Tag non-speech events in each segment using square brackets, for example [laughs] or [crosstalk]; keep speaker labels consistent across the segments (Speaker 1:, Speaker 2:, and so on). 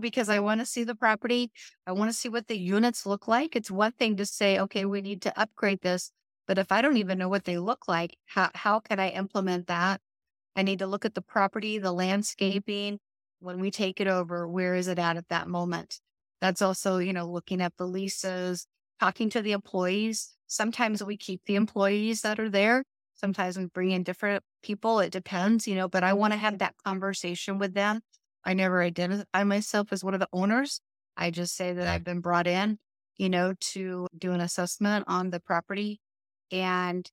Speaker 1: because I want to see the property. I want to see what the units look like. It's one thing to say, okay, we need to upgrade this. But if I don't even know what they look like, how, how can I implement that? I need to look at the property, the landscaping. When we take it over, where is it at at that moment? That's also, you know, looking at the leases, talking to the employees. Sometimes we keep the employees that are there. Sometimes we bring in different people. It depends, you know, but I want to have that conversation with them. I never identify myself as one of the owners. I just say that I've been brought in, you know, to do an assessment on the property. And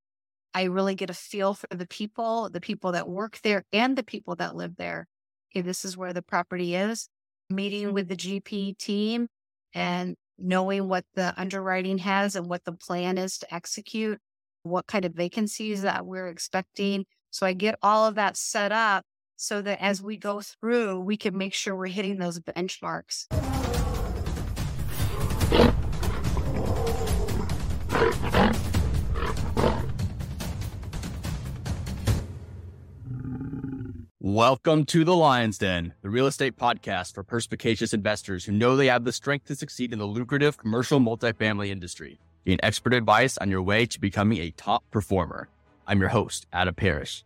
Speaker 1: I really get a feel for the people, the people that work there and the people that live there. Okay, this is where the property is. Meeting with the mm-hmm. GP team and knowing what the underwriting has and what the plan is to execute, what kind of vacancies that we're expecting. So I get all of that set up so that as we go through, we can make sure we're hitting those benchmarks.
Speaker 2: Welcome to the Lion's Den, the real estate podcast for perspicacious investors who know they have the strength to succeed in the lucrative commercial multifamily industry. Gain expert advice on your way to becoming a top performer. I'm your host, Adam Parrish.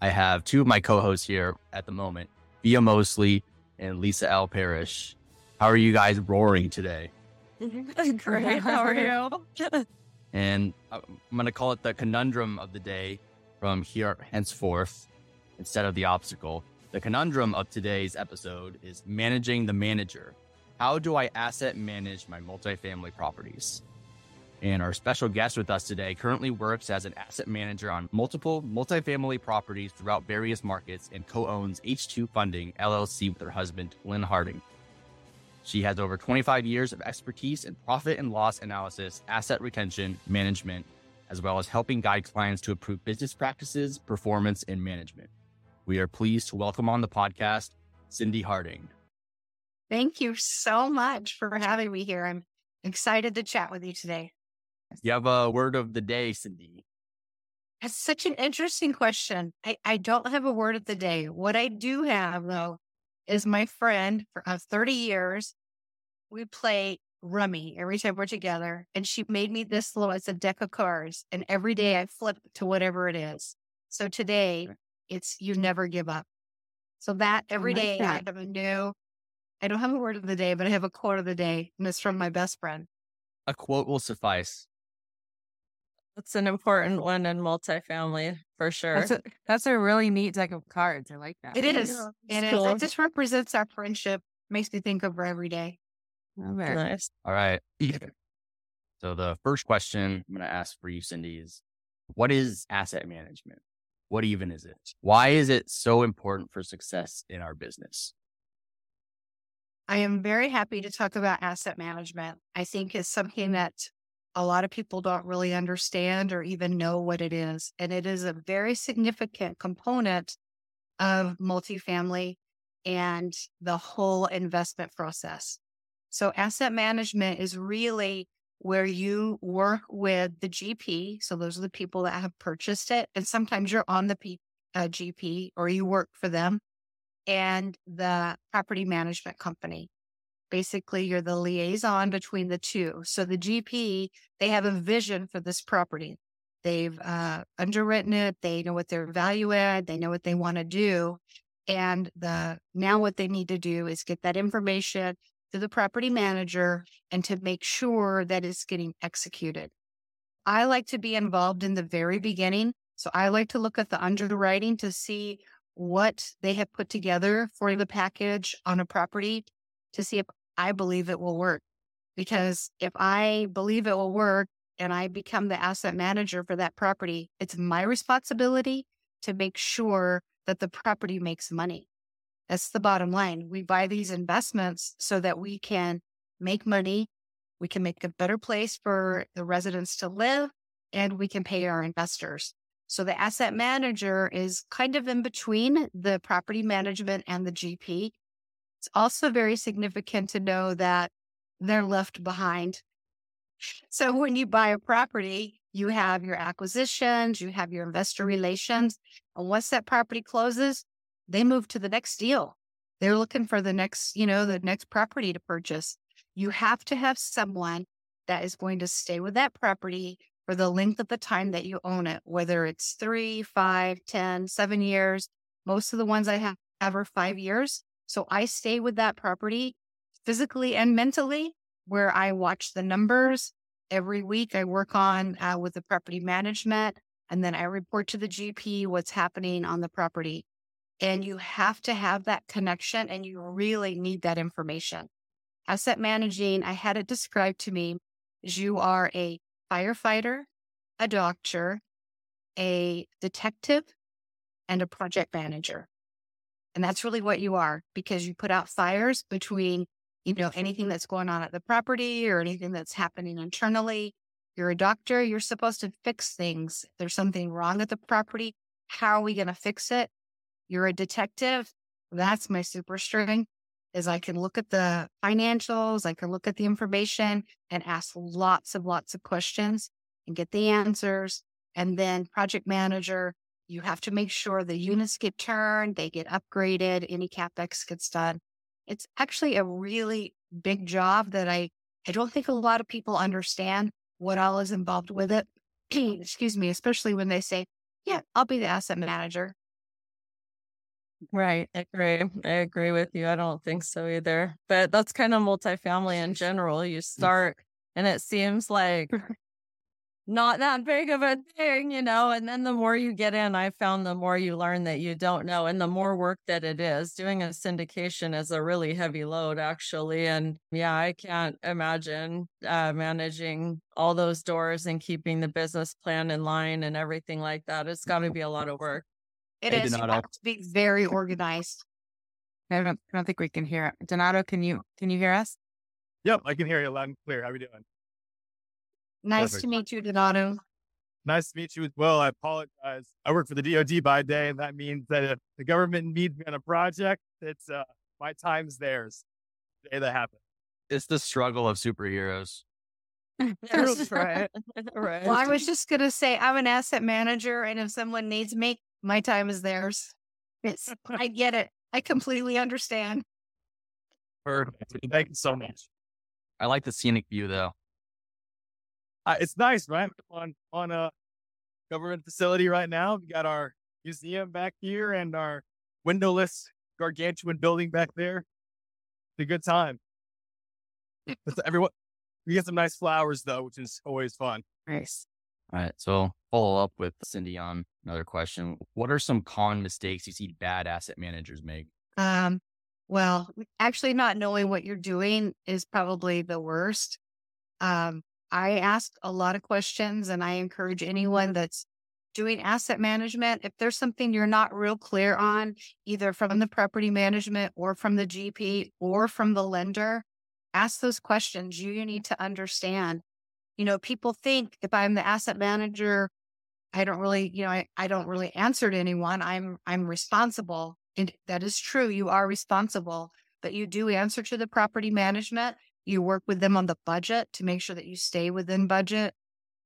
Speaker 2: I have two of my co-hosts here at the moment, Fiya Mosley and Lisa L. Parrish. How are you guys roaring today? [laughs]
Speaker 1: Great. How are you? [laughs]
Speaker 2: and uh, I'm going to call it the conundrum of the day from here henceforth instead of the obstacle. The conundrum of today's episode is managing the manager. How do I asset manage my multifamily properties? And our special guest with us today currently works as an asset manager on multiple multifamily properties throughout various markets and co owns H2 Funding LLC with her husband, Lynn Harding. She has over 25 years of expertise in profit and loss analysis, asset retention, management, as well as helping guide clients to improve business practices, performance, and management. We are pleased to welcome on the podcast Cyndee Harding.
Speaker 1: Thank you so much for having me here. I'm excited to chat with you today.
Speaker 2: You have a word of the day, Cyndee.
Speaker 1: That's such an interesting question. I, I don't have a word of the day. What I do have, though, is my friend for uh, 30 years. We play rummy every time we're together. And she made me this little, it's a deck of cards. And every day I flip to whatever it is. So today it's you never give up. So that every like day that. I have a new, I don't have a word of the day, but I have a quote of the day, and it's from my best friend.
Speaker 2: A quote will suffice.
Speaker 3: That's an important one in multifamily for sure.
Speaker 4: That's a, that's a really neat deck of cards. I like that.
Speaker 1: It is. Yeah, it cool. is. It just represents our friendship. Makes me think of her every day.
Speaker 3: Oh, very nice.
Speaker 2: All right. So the first question I'm going to ask for you, Cyndee, is what is asset management? What even is it? Why is it so important for success in our business?
Speaker 1: I am very happy to talk about asset management. I think it's something that a lot of people don't really understand or even know what it is. And it is a very significant component of multifamily and the whole investment process. So asset management is really where you work with the GP. So those are the people that have purchased it. And sometimes you're on the P, uh, GP or you work for them and the property management company. Basically, you're the liaison between the two. So the GP, they have a vision for this property. They've uh, underwritten it. They know what their value add. They know what they want to do. And the now what they need to do is get that information to the property manager and to make sure that it's getting executed. I like to be involved in the very beginning. So I like to look at the underwriting to see what they have put together for the package on a property to see if I believe it will work. Because if I believe it will work and I become the asset manager for that property, it's my responsibility to make sure that the property makes money. That's the bottom line. We buy these investments so that we can make money, we can make a better place for the residents to live, and we can pay our investors. So the asset manager is kind of in between the property management and the GP. It's also very significant to know that they're left behind. So when you buy a property, you have your acquisitions, you have your investor relations. And once that property closes, they move to the next deal. They're looking for the next, you know, the next property to purchase. You have to have someone that is going to stay with that property for the length of the time that you own it, whether it's three, five, ten, seven years. Most of the ones I have ever five years. So I stay with that property physically and mentally, where I watch the numbers every week. I work on uh, with the property management, and then I report to the GP what's happening on the property. And you have to have that connection, and you really need that information. Asset managing, I had it described to me as you are a firefighter, a doctor, a detective, and a project manager. And that's really what you are because you put out fires between, you know, anything that's going on at the property or anything that's happening internally. You're a doctor, you're supposed to fix things. If there's something wrong at the property. How are we going to fix it? You're a detective. That's my super strength is I can look at the financials, I can look at the information and ask lots of lots of questions and get the answers. And then project manager, you have to make sure the units get turned, they get upgraded, any capex gets done. It's actually a really big job that I I don't think a lot of people understand what all is involved with it. [clears throat] Excuse me, especially when they say, "Yeah, I'll be the asset manager."
Speaker 3: Right. I agree. I agree with you. I don't think so either. But that's kind of multifamily in general. You start and it seems like [laughs] not that big of a thing, you know, and then the more you get in, I found the more you learn that you don't know and the more work that it is. Doing a syndication is a really heavy load actually and yeah, I can't imagine uh, managing all those doors and keeping the business plan in line and everything like that. It's got to be a lot of work.
Speaker 1: It hey, is. Donato. You have to be very organized.
Speaker 4: I don't, I don't think we can hear it. Donato, can you can you hear us?
Speaker 5: Yep, I can hear you loud and clear. How are we doing?
Speaker 1: Nice Perfect. to meet you, Donato.
Speaker 5: Nice to meet you as well. I apologize. I work for the DoD by day, and that means that if the government needs me on a project, it's uh, my time's theirs. The day that happens.
Speaker 2: It's the struggle of superheroes. [laughs]
Speaker 1: That's right. right. Well, I was just gonna say I'm an asset manager, and if someone needs me, my time is theirs. It's I get it. I completely understand.
Speaker 5: Perfect. Thank you so much.
Speaker 2: I like the scenic view though.
Speaker 5: Uh, it's nice, right? On on a government facility right now. We got our museum back here and our windowless gargantuan building back there. It's a good time. everyone, we get some nice flowers though, which is always fun.
Speaker 1: Nice.
Speaker 2: All right. So follow up with Cyndee on another question. What are some common mistakes you see bad asset managers make?
Speaker 1: Um, well, actually not knowing what you're doing is probably the worst. Um, I ask a lot of questions and I encourage anyone mm-hmm. that's doing asset management, if there's something you're not real clear on, either from the property management or from the GP or from the lender, ask those questions. You need to understand you know, people think if I'm the asset manager, I don't really, you know, I, I don't really answer to anyone. I'm I'm responsible. And that is true. You are responsible, but you do answer to the property management. You work with them on the budget to make sure that you stay within budget.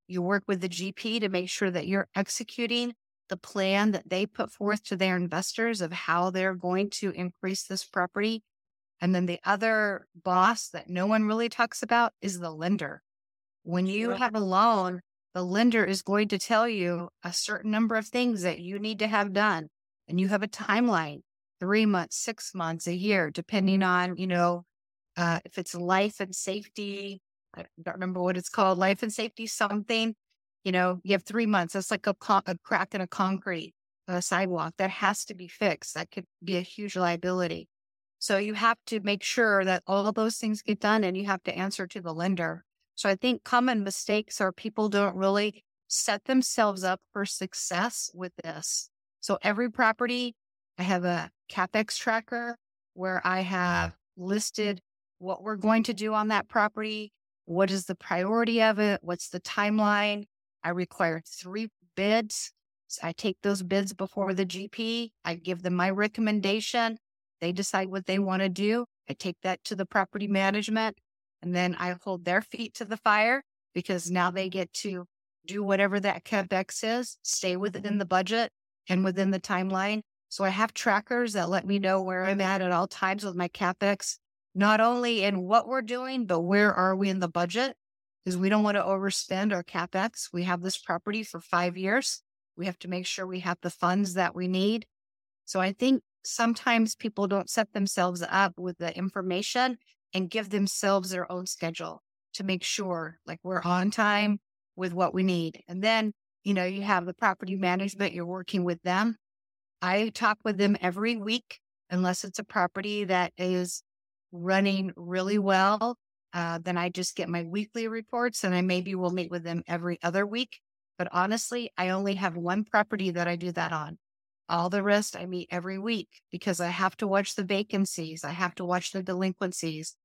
Speaker 1: You work with the GP to make sure that you're executing the plan that they put forth to their investors of how they're going to increase this property. And then the other boss that no one really talks about is the lender. When you have a loan, the lender is going to tell you a certain number of things that you need to have done. And you have a timeline, three months, six months, a year, depending on, you know, uh, if it's life and safety. I don't remember what it's called, life and safety something. You know, you have three months. That's like a, con- a crack in a concrete a sidewalk that has to be fixed. That could be a huge liability. So you have to make sure that all of those things get done and you have to answer to the lender. So I think common mistakes are people don't really set themselves up for success with this. So every property, I have a CapEx tracker where I have listed what we're going to do on that property. What is the priority of it? What's the timeline? I require three bids. So I take those bids before the GP. I give them my recommendation. They decide what they want to do. I take that to the property management. And then I hold their feet to the fire because now they get to do whatever that CapEx is, stay within the budget and within the timeline. So I have trackers that let me know where I'm at at all times with my CapEx, not only in what we're doing, but where are we in the budget? Because we don't want to overspend our CapEx. We have this property for five years. We have to make sure we have the funds that we need. So I think sometimes people don't set themselves up with the information and give themselves their own schedule to make sure like we're on time with what we need. And then, you know, you have the property management, you're working with them. I talk with them every week, unless it's a property that is running really well. Uh, then I just get my weekly reports and I maybe will meet with them every other week. But honestly, I only have one property that I do that on. All the rest I meet every week because I have to watch the vacancies. I have to watch the delinquencies.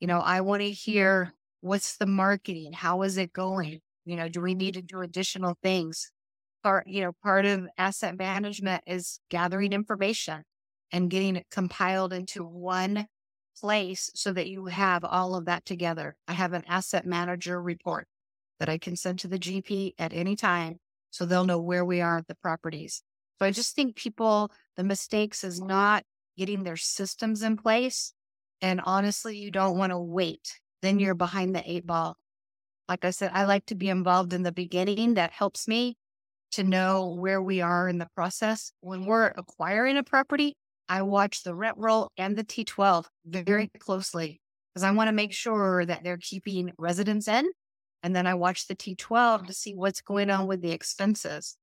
Speaker 1: You know, I want to hear what's the marketing? How is it going? You know, do we need to do additional things? Part, you know, part of asset management is gathering information and getting it compiled into one place so that you have all of that together. I have an asset manager report that I can send to the GP at any time so they'll know where we are at the properties. So I just think people, the mistakes is not getting their systems in place. And honestly, you don't want to wait. Then you're behind the eight ball. Like I said, I like to be involved in the beginning. That helps me to know where we are in the process. When we're acquiring a property, I watch the rent roll and the T12 very mm-hmm. closely because I want to make sure that they're keeping residents in. And then I watch the T12 to see what's going on with the expenses.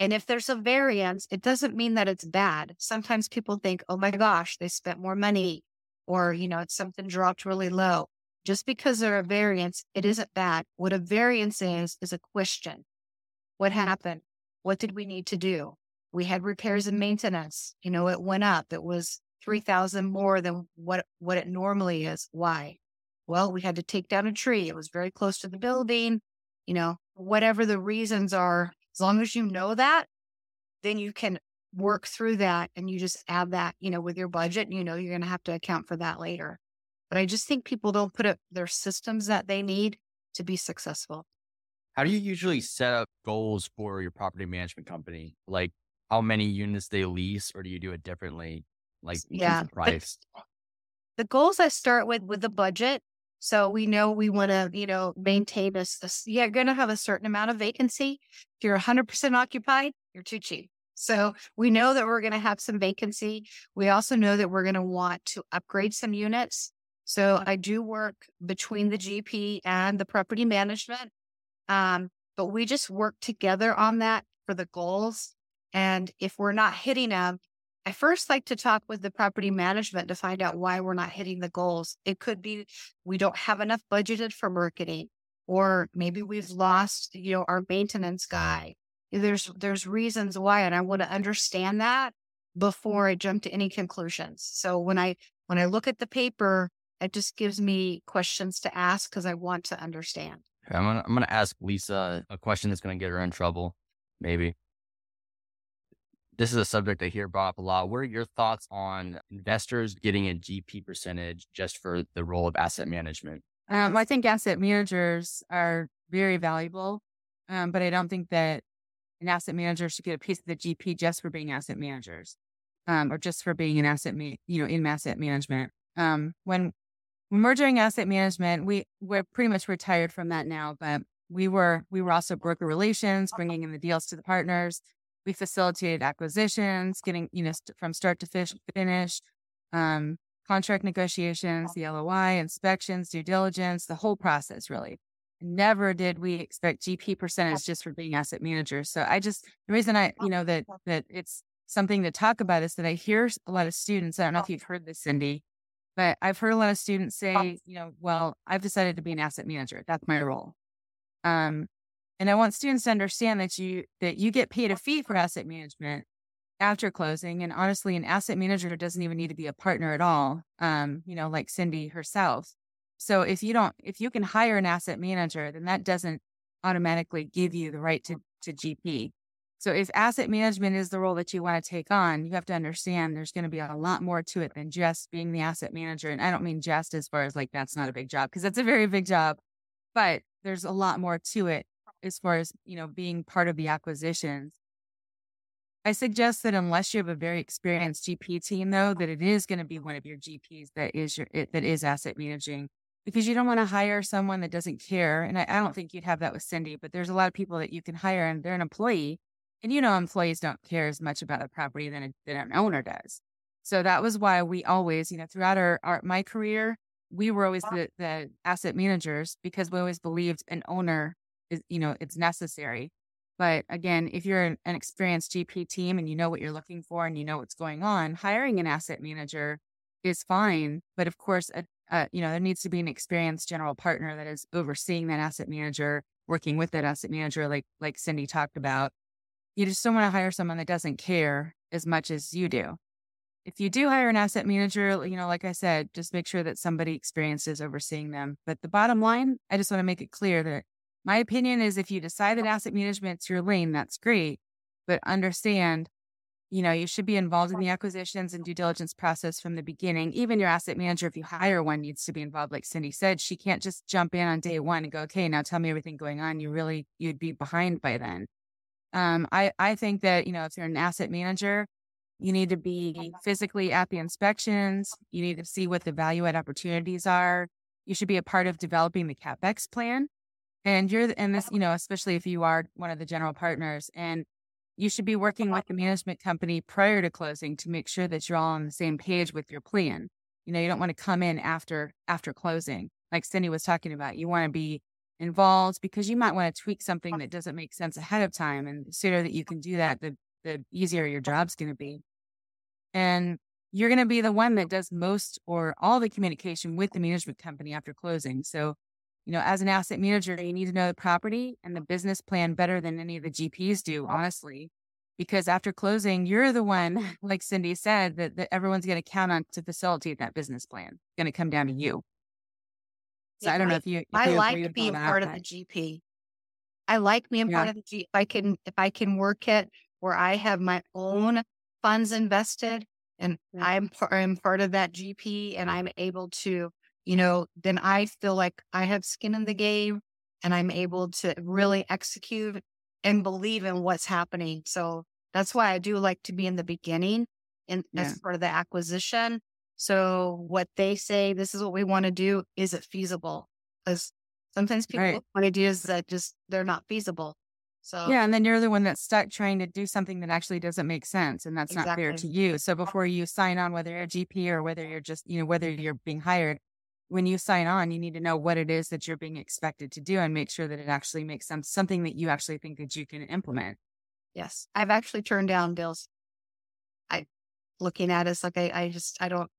Speaker 1: And if there's a variance, it doesn't mean that it's bad. Sometimes people think, oh my gosh, they spent more money or, you know, it's something dropped really low. Just because there are variance, it isn't bad. What a variance is, is a question. What happened? What did we need to do? We had repairs and maintenance. You know, it went up. It was 3000 more than what, what it normally is. Why? Well, we had to take down a tree. It was very close to the building. You know, whatever the reasons are, as long as you know that, then you can work through that and you just add that, you know, with your budget. You know, you're going to have to account for that later. But I just think people don't put up their systems that they need to be successful.
Speaker 2: How do you usually set up goals for your property management company? Like, how many units they lease, or do you do it differently? Like
Speaker 1: yeah,
Speaker 2: price.
Speaker 1: The goals I start with with the budget. So we know we want to, you know, maintain this. this you're going to have a certain amount of vacancy. If you're 100% occupied, you're too cheap. So we know that we're going to have some vacancy. We also know that we're going to want to upgrade some units. So I do work between the GP and the property management. Um, but we just work together on that for the goals. And if we're not hitting them, I first like to talk with the property management to find out why we're not hitting the goals. It could be we don't have enough budgeted for marketing, or maybe we've lost, you know, our maintenance guy. There's there's reasons why, and I want to understand that before I jump to any conclusions. So when I when I look at the paper, it just gives me questions to ask because I want to understand.
Speaker 2: I'm gonna I'm gonna ask Lisa a question that's gonna get her in trouble, maybe this is a subject I hear brought up a lot. What are your thoughts on investors getting a GP percentage just for the role of asset management?
Speaker 4: Um, I think asset managers are very valuable, um, but I don't think that an asset manager should get a piece of the GP just for being asset managers, um, or just for being an asset, ma- you know, in asset management. Um, when when we're doing asset management, we we're pretty much retired from that now, but we were we were also broker relations, bringing in the deals to the partners we facilitated acquisitions, getting, you know, st- from start to fish, finish, um, contract negotiations, the LOI, inspections, due diligence, the whole process really. Never did we expect GP percentage just for being asset managers. So I just, the reason I, you know, that, that it's something to talk about is that I hear a lot of students, I don't know if you've heard this, Cyndee, but I've heard a lot of students say, you know, well, I've decided to be an asset manager. That's my role. Um, and I want students to understand that you that you get paid a fee for asset management after closing. And honestly, an asset manager doesn't even need to be a partner at all. Um, you know, like Cyndee herself. So if you don't, if you can hire an asset manager, then that doesn't automatically give you the right to, to GP. So if asset management is the role that you want to take on, you have to understand there's going to be a lot more to it than just being the asset manager. And I don't mean just as far as like that's not a big job because that's a very big job, but there's a lot more to it as far as, you know, being part of the acquisitions. I suggest that unless you have a very experienced GP team, though, that it is going to be one of your GPs that is your it, that is asset managing, because you don't want to hire someone that doesn't care. And I, I don't think you'd have that with Cyndee, but there's a lot of people that you can hire, and they're an employee, and you know employees don't care as much about the property than, a, than an owner does. So that was why we always, you know, throughout our, our my career, we were always the, the asset managers because we always believed an owner is, you know, it's necessary. But again, if you're an, experienced GP team and you know what you're looking for and you know what's going on, hiring an asset manager is fine. But of course, a, a, you know, there needs to be an experienced general partner that is overseeing that asset manager, working with that asset manager, like like Cyndee talked about. You just don't want to hire someone that doesn't care as much as you do. If you do hire an asset manager, you know, like I said, just make sure that somebody experienced is overseeing them. But the bottom line, I just want to make it clear that my opinion is if you decide that asset management's your lane, that's great. But understand, you know, you should be involved in the acquisitions and due diligence process from the beginning. Even your asset manager, if you hire one, needs to be involved. Like Cyndee said, she can't just jump in on day one and go, okay, now tell me everything going on. You really, you'd be behind by then. Um, I, I think that, you know, if you're an asset manager, you need to be physically at the inspections. You need to see what the value add opportunities are. You should be a part of developing the CapEx plan. And you're, and this, you know, especially if you are one of the general partners and you should be working with the management company prior to closing to make sure that you're all on the same page with your plan. You know, you don't want to come in after, after closing, like Cyndee was talking about. You want to be involved because you might want to tweak something that doesn't make sense ahead of time. And the sooner that you can do that, the, the easier your job's going to be. And you're going to be the one that does most or all the communication with the management company after closing. So you know, as an asset manager, you need to know the property and the business plan better than any of the GPs do, honestly. Because after closing, you're the one, [laughs] like Cyndee said, that, that everyone's going to count on to facilitate that business plan. It's going to come down to you. So yeah, I don't know if you. If
Speaker 1: I like being part of the GP. I like being yeah. part of the GP. If I can, if I can work it where I have my own funds invested and yeah. I'm I'm part of that GP and I'm able to you know, then I feel like I have skin in the game and I'm able to really execute and believe in what's happening. So that's why I do like to be in the beginning and yeah. as part of the acquisition. So what they say, this is what we want to do. Is it feasible? Because sometimes people right. want ideas that just they're not feasible. So
Speaker 4: yeah, and then you're the one that's stuck trying to do something that actually doesn't make sense, and that's exactly. not fair to you. So before you sign on, whether you're a GP or whether you're just you know whether you're being hired, when you sign on, you need to know what it is that you're being expected to do and make sure that it actually makes sense, something that you actually think that you can implement.
Speaker 1: Yes. I've actually turned down deals. I looking at it, like I, I just I don't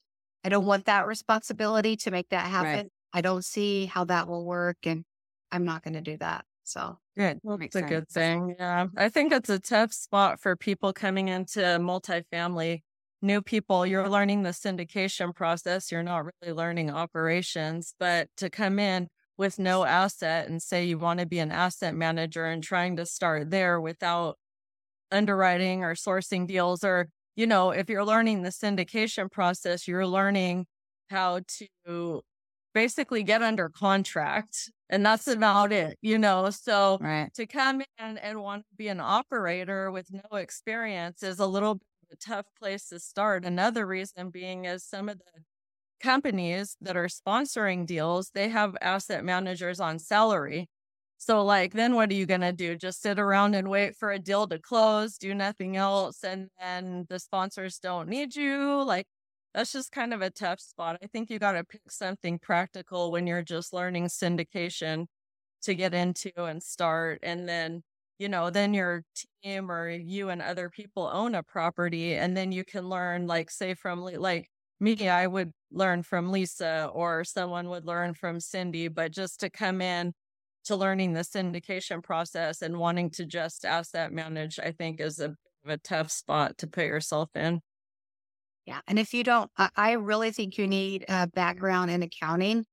Speaker 1: I don't want that responsibility to make that happen. Right. I don't see how that will work and I'm not gonna do that. So
Speaker 4: good.
Speaker 3: Well, that's a sense. good thing. Yeah. I think it's a tough spot for people coming into multifamily new people, you're learning the syndication process. You're not really learning operations, but to come in with no asset and say you want to be an asset manager and trying to start there without underwriting or sourcing deals, or, you know, if you're learning the syndication process, you're learning how to basically get under contract and that's about it you know so
Speaker 4: right.
Speaker 3: to come in and want to be an operator with no experience is a little a tough place to start. Another reason being is some of the companies that are sponsoring deals, they have asset managers on salary. So, like, then what are you going to do? Just sit around and wait for a deal to close, do nothing else, and then the sponsors don't need you? Like, that's just kind of a tough spot. I think you got to pick something practical when you're just learning syndication to get into and start. And then you know, then your team or you and other people own a property and then you can learn like say from like me, I would learn from Lisa or someone would learn from Cyndee, but just to come in to learning the syndication process and wanting to just asset manage, I think is a, a tough spot to put yourself in.
Speaker 1: Yeah. And if you don't, I really think you need a background in accounting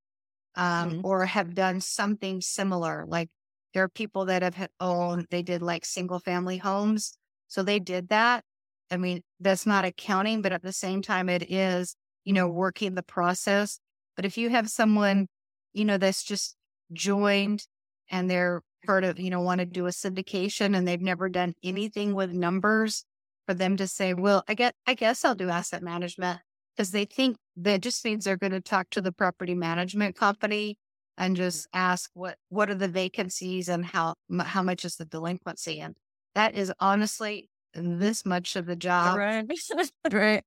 Speaker 1: um, mm-hmm. or have done something similar. Like there are people that have owned, they did like single family homes. So they did that. I mean, that's not accounting, but at the same time, it is, you know, working the process. But if you have someone, you know, that's just joined and they're part of, you know, want to do a syndication and they've never done anything with numbers, for them to say, well, I get, I guess I'll do asset management because they think that just means they're going to talk to the property management company and mm-hmm. just ask what, what are the vacancies and how, how much is the delinquency? And that is honestly this much of the job.
Speaker 3: Right. [laughs]
Speaker 4: right.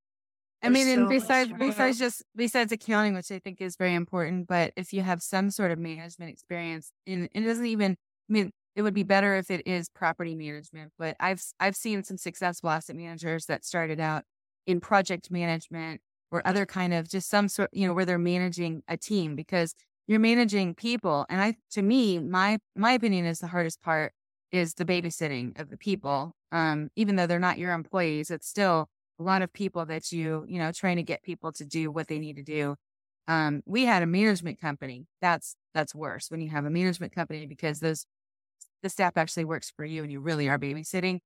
Speaker 4: I mean,
Speaker 1: There's
Speaker 4: and
Speaker 1: so
Speaker 4: besides besides just besides accounting, which I think is very important, but if you have some sort of management experience, and it doesn't even, I mean, it would be better if it is property management. But I've I've seen some successful asset managers that started out in project management or other kind of just some sort, you know, where they're managing a team because you're managing people. And I, to me, my my opinion is the hardest part is the babysitting of the people. Um, even though they're not your employees, it's still a lot of people that you, you know, trying to get people to do what they need to do. Um, we had a management company. That's that's worse when you have a management company because those the staff actually works for you and you really are babysitting.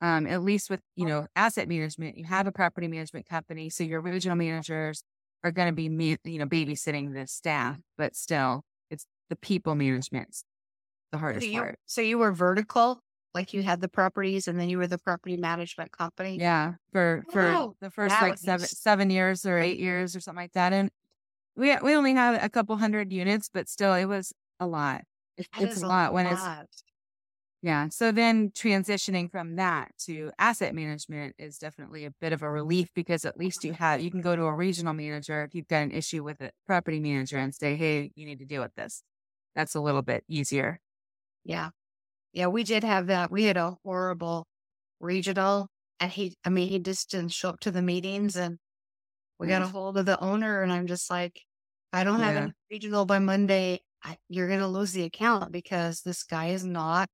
Speaker 4: Um, at least with you know asset management, you have a property management company, so your regional managers are going to be me- you know babysitting the staff, but still, it's the people management's the
Speaker 1: So
Speaker 4: hardest
Speaker 1: you,
Speaker 4: part.
Speaker 1: so you were vertical, like you had the properties and then you were the property management company.
Speaker 4: Yeah, for for
Speaker 1: Wow,
Speaker 4: the first
Speaker 1: that
Speaker 4: like seven seven years or eight years or something like that, and we we only had a couple hundred units, but still, it was a lot. It- it's
Speaker 1: is
Speaker 4: a lot when it's
Speaker 1: lot.
Speaker 4: Yeah. So then transitioning from that to asset management is definitely a bit of a relief because at least you have you can go to a regional manager if you've got an issue with a property manager and say, hey, you need to deal with this. That's a little bit easier.
Speaker 1: Yeah. Yeah, we did have that. We had a horrible regional and he, I mean, he just didn't show up to the meetings and we got a hold of the owner and I'm just like, I don't have
Speaker 4: Yeah.
Speaker 1: a regional by Monday, I, you're going to lose the account because this guy is not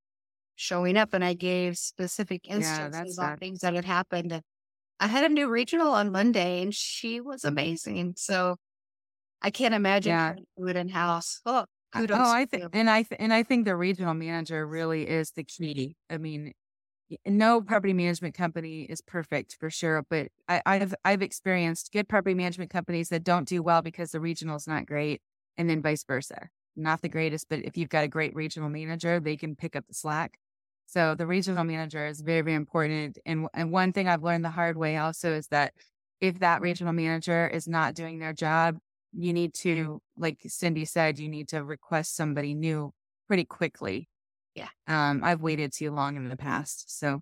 Speaker 1: showing up. And I gave specific instances
Speaker 4: that's
Speaker 1: on things that had happened. And I had a new regional on Monday and she was amazing. So I can't imagine
Speaker 4: Yeah.
Speaker 1: trying to do it in house. Oh,
Speaker 4: I-
Speaker 1: kudos.
Speaker 4: Oh, I think, and I th- and I think the regional manager really is the key. I mean, no property management company is perfect for sure, but I, I've I've experienced good property management companies that don't do well because the regional is not great, and then vice versa, not the greatest. But if you've got a great regional manager, they can pick up the slack. So the regional manager is very very important. And and one thing I've learned the hard way also is that if that regional manager is not doing their job, you need to, like Cyndee said, you need to request somebody new pretty quickly.
Speaker 1: Yeah.
Speaker 4: Um, I've waited too long in the past. So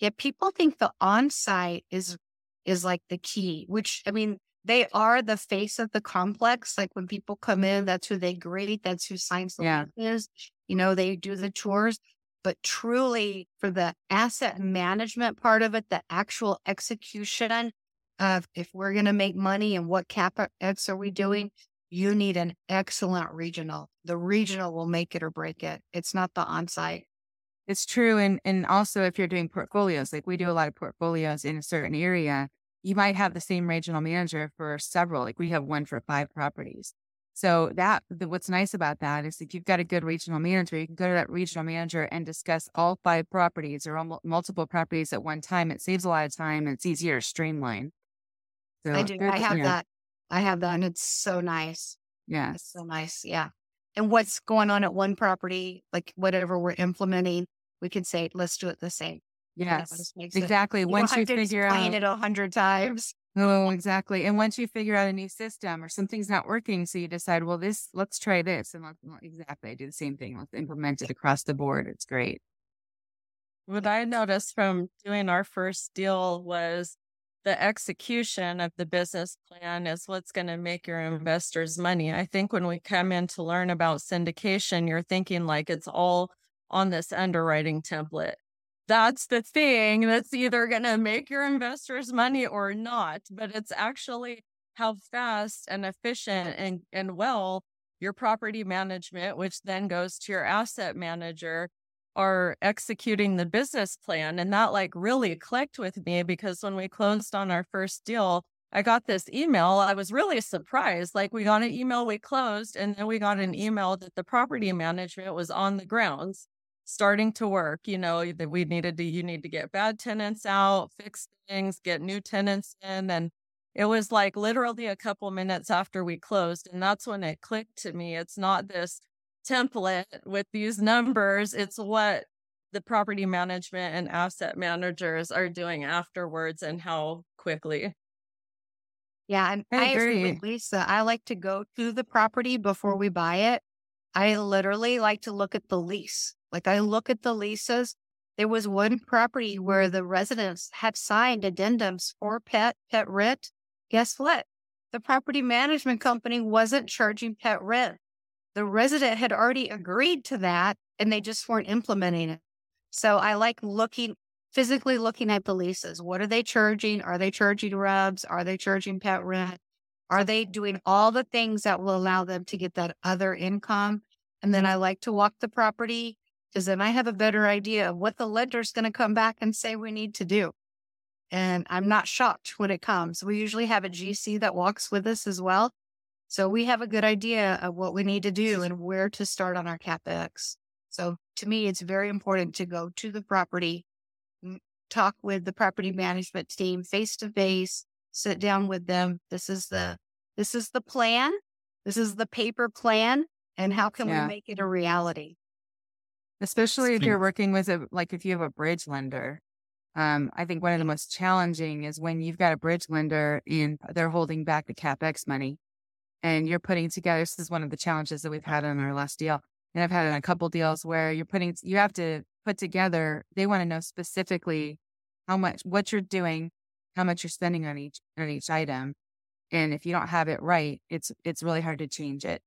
Speaker 1: Yeah, people think the on-site is is like the key, which I mean, they are the face of the complex. Like when people come in, that's who they greet, that's who signs the
Speaker 4: Yeah.
Speaker 1: leases. You know, they do the tours. But truly, for the asset management part of it, the actual execution of if we're going to make money and what capex are we mm-hmm. doing, you need an excellent regional. The regional will make it or break it. It's not the on-site.
Speaker 4: it's true. And and also if you're doing portfolios, like we do a lot of portfolios in a certain area, you might have the same regional manager for several. Like we have one for five properties. So that the, what's nice about that is if you've got a good regional manager, you can go to that regional manager and discuss all five properties or almo- multiple properties at one time. It saves a lot of time and it's easier to streamline. So
Speaker 1: I do. I have that. I have that, and it's so nice.
Speaker 4: Yeah.
Speaker 1: It's so nice. Yeah. And what's going on at one property, like whatever we're implementing, we can say, let's do it the same. You know, it
Speaker 4: Yes.
Speaker 1: just makes it-
Speaker 4: Exactly.
Speaker 1: you
Speaker 4: Once
Speaker 1: don't
Speaker 4: you
Speaker 1: have to
Speaker 4: figure
Speaker 1: explain
Speaker 4: out
Speaker 1: it a hundred times.
Speaker 4: Oh, exactly. And once you figure out a new system or something's not working, so you decide, well, this, let's try this. And let's, well, exactly, I do the same thing. Let's implement it across the board. It's great.
Speaker 3: What I noticed from doing our first deal was the execution of the business plan is what's going to make your investors money. I think when we come in to learn about syndication, you're thinking like it's all on this underwriting template. That's the thing that's either going to make your investors money or not, but it's actually how fast and efficient and, and well your property management, which then goes to your asset manager, are executing the business plan. And that like really clicked with me because when we closed on our first deal, I got this email. I was really surprised. Like we got an email, we closed, and then we got an email that the property management was on the grounds starting to work. You know, that we needed to, you need to get bad tenants out, fix things, get new tenants in. And it was like literally a couple minutes after we closed. And that's when it clicked to me. It's not this template with these numbers. It's what the property management and asset managers are doing afterwards and how quickly.
Speaker 1: Yeah, and
Speaker 4: I
Speaker 1: I agree
Speaker 4: agree.
Speaker 1: with Lisa. I like to go to the property before mm. we buy it. I literally like to look at the lease. Like I look at the leases. There was one property where the residents had signed addendums for pet, pet rent. Guess what? The property management company wasn't charging pet rent. The resident had already agreed to that and they just weren't implementing it. So I like looking physically looking at the leases. What are they charging? Are they charging rubs? Are they charging pet rent? Are they doing all the things that will allow them to get that other income? And then I like to walk the property because then I have a better idea of what the lender's going to come back and say we need to do. And I'm not shocked when it comes. We usually have a GC that walks with us as well. So we have a good idea of what we need to do and where to start on our CapEx. So to me, it's very important to go to the property, talk with the property management team face to face, sit down with them. This is the, this is the plan. This is the paper plan. And how can
Speaker 4: Yeah.
Speaker 1: we make it a reality?
Speaker 4: especially if you're working with a like if you have a bridge lender um i think one of the most challenging is when you've got a bridge lender and they're holding back the capex money and you're putting together this is one of the challenges that we've had on our last deal and i've had in a couple deals where you're putting you have to put together they want to know specifically how much what you're doing how much you're spending on each on each item and if you don't have it right it's it's really hard to change it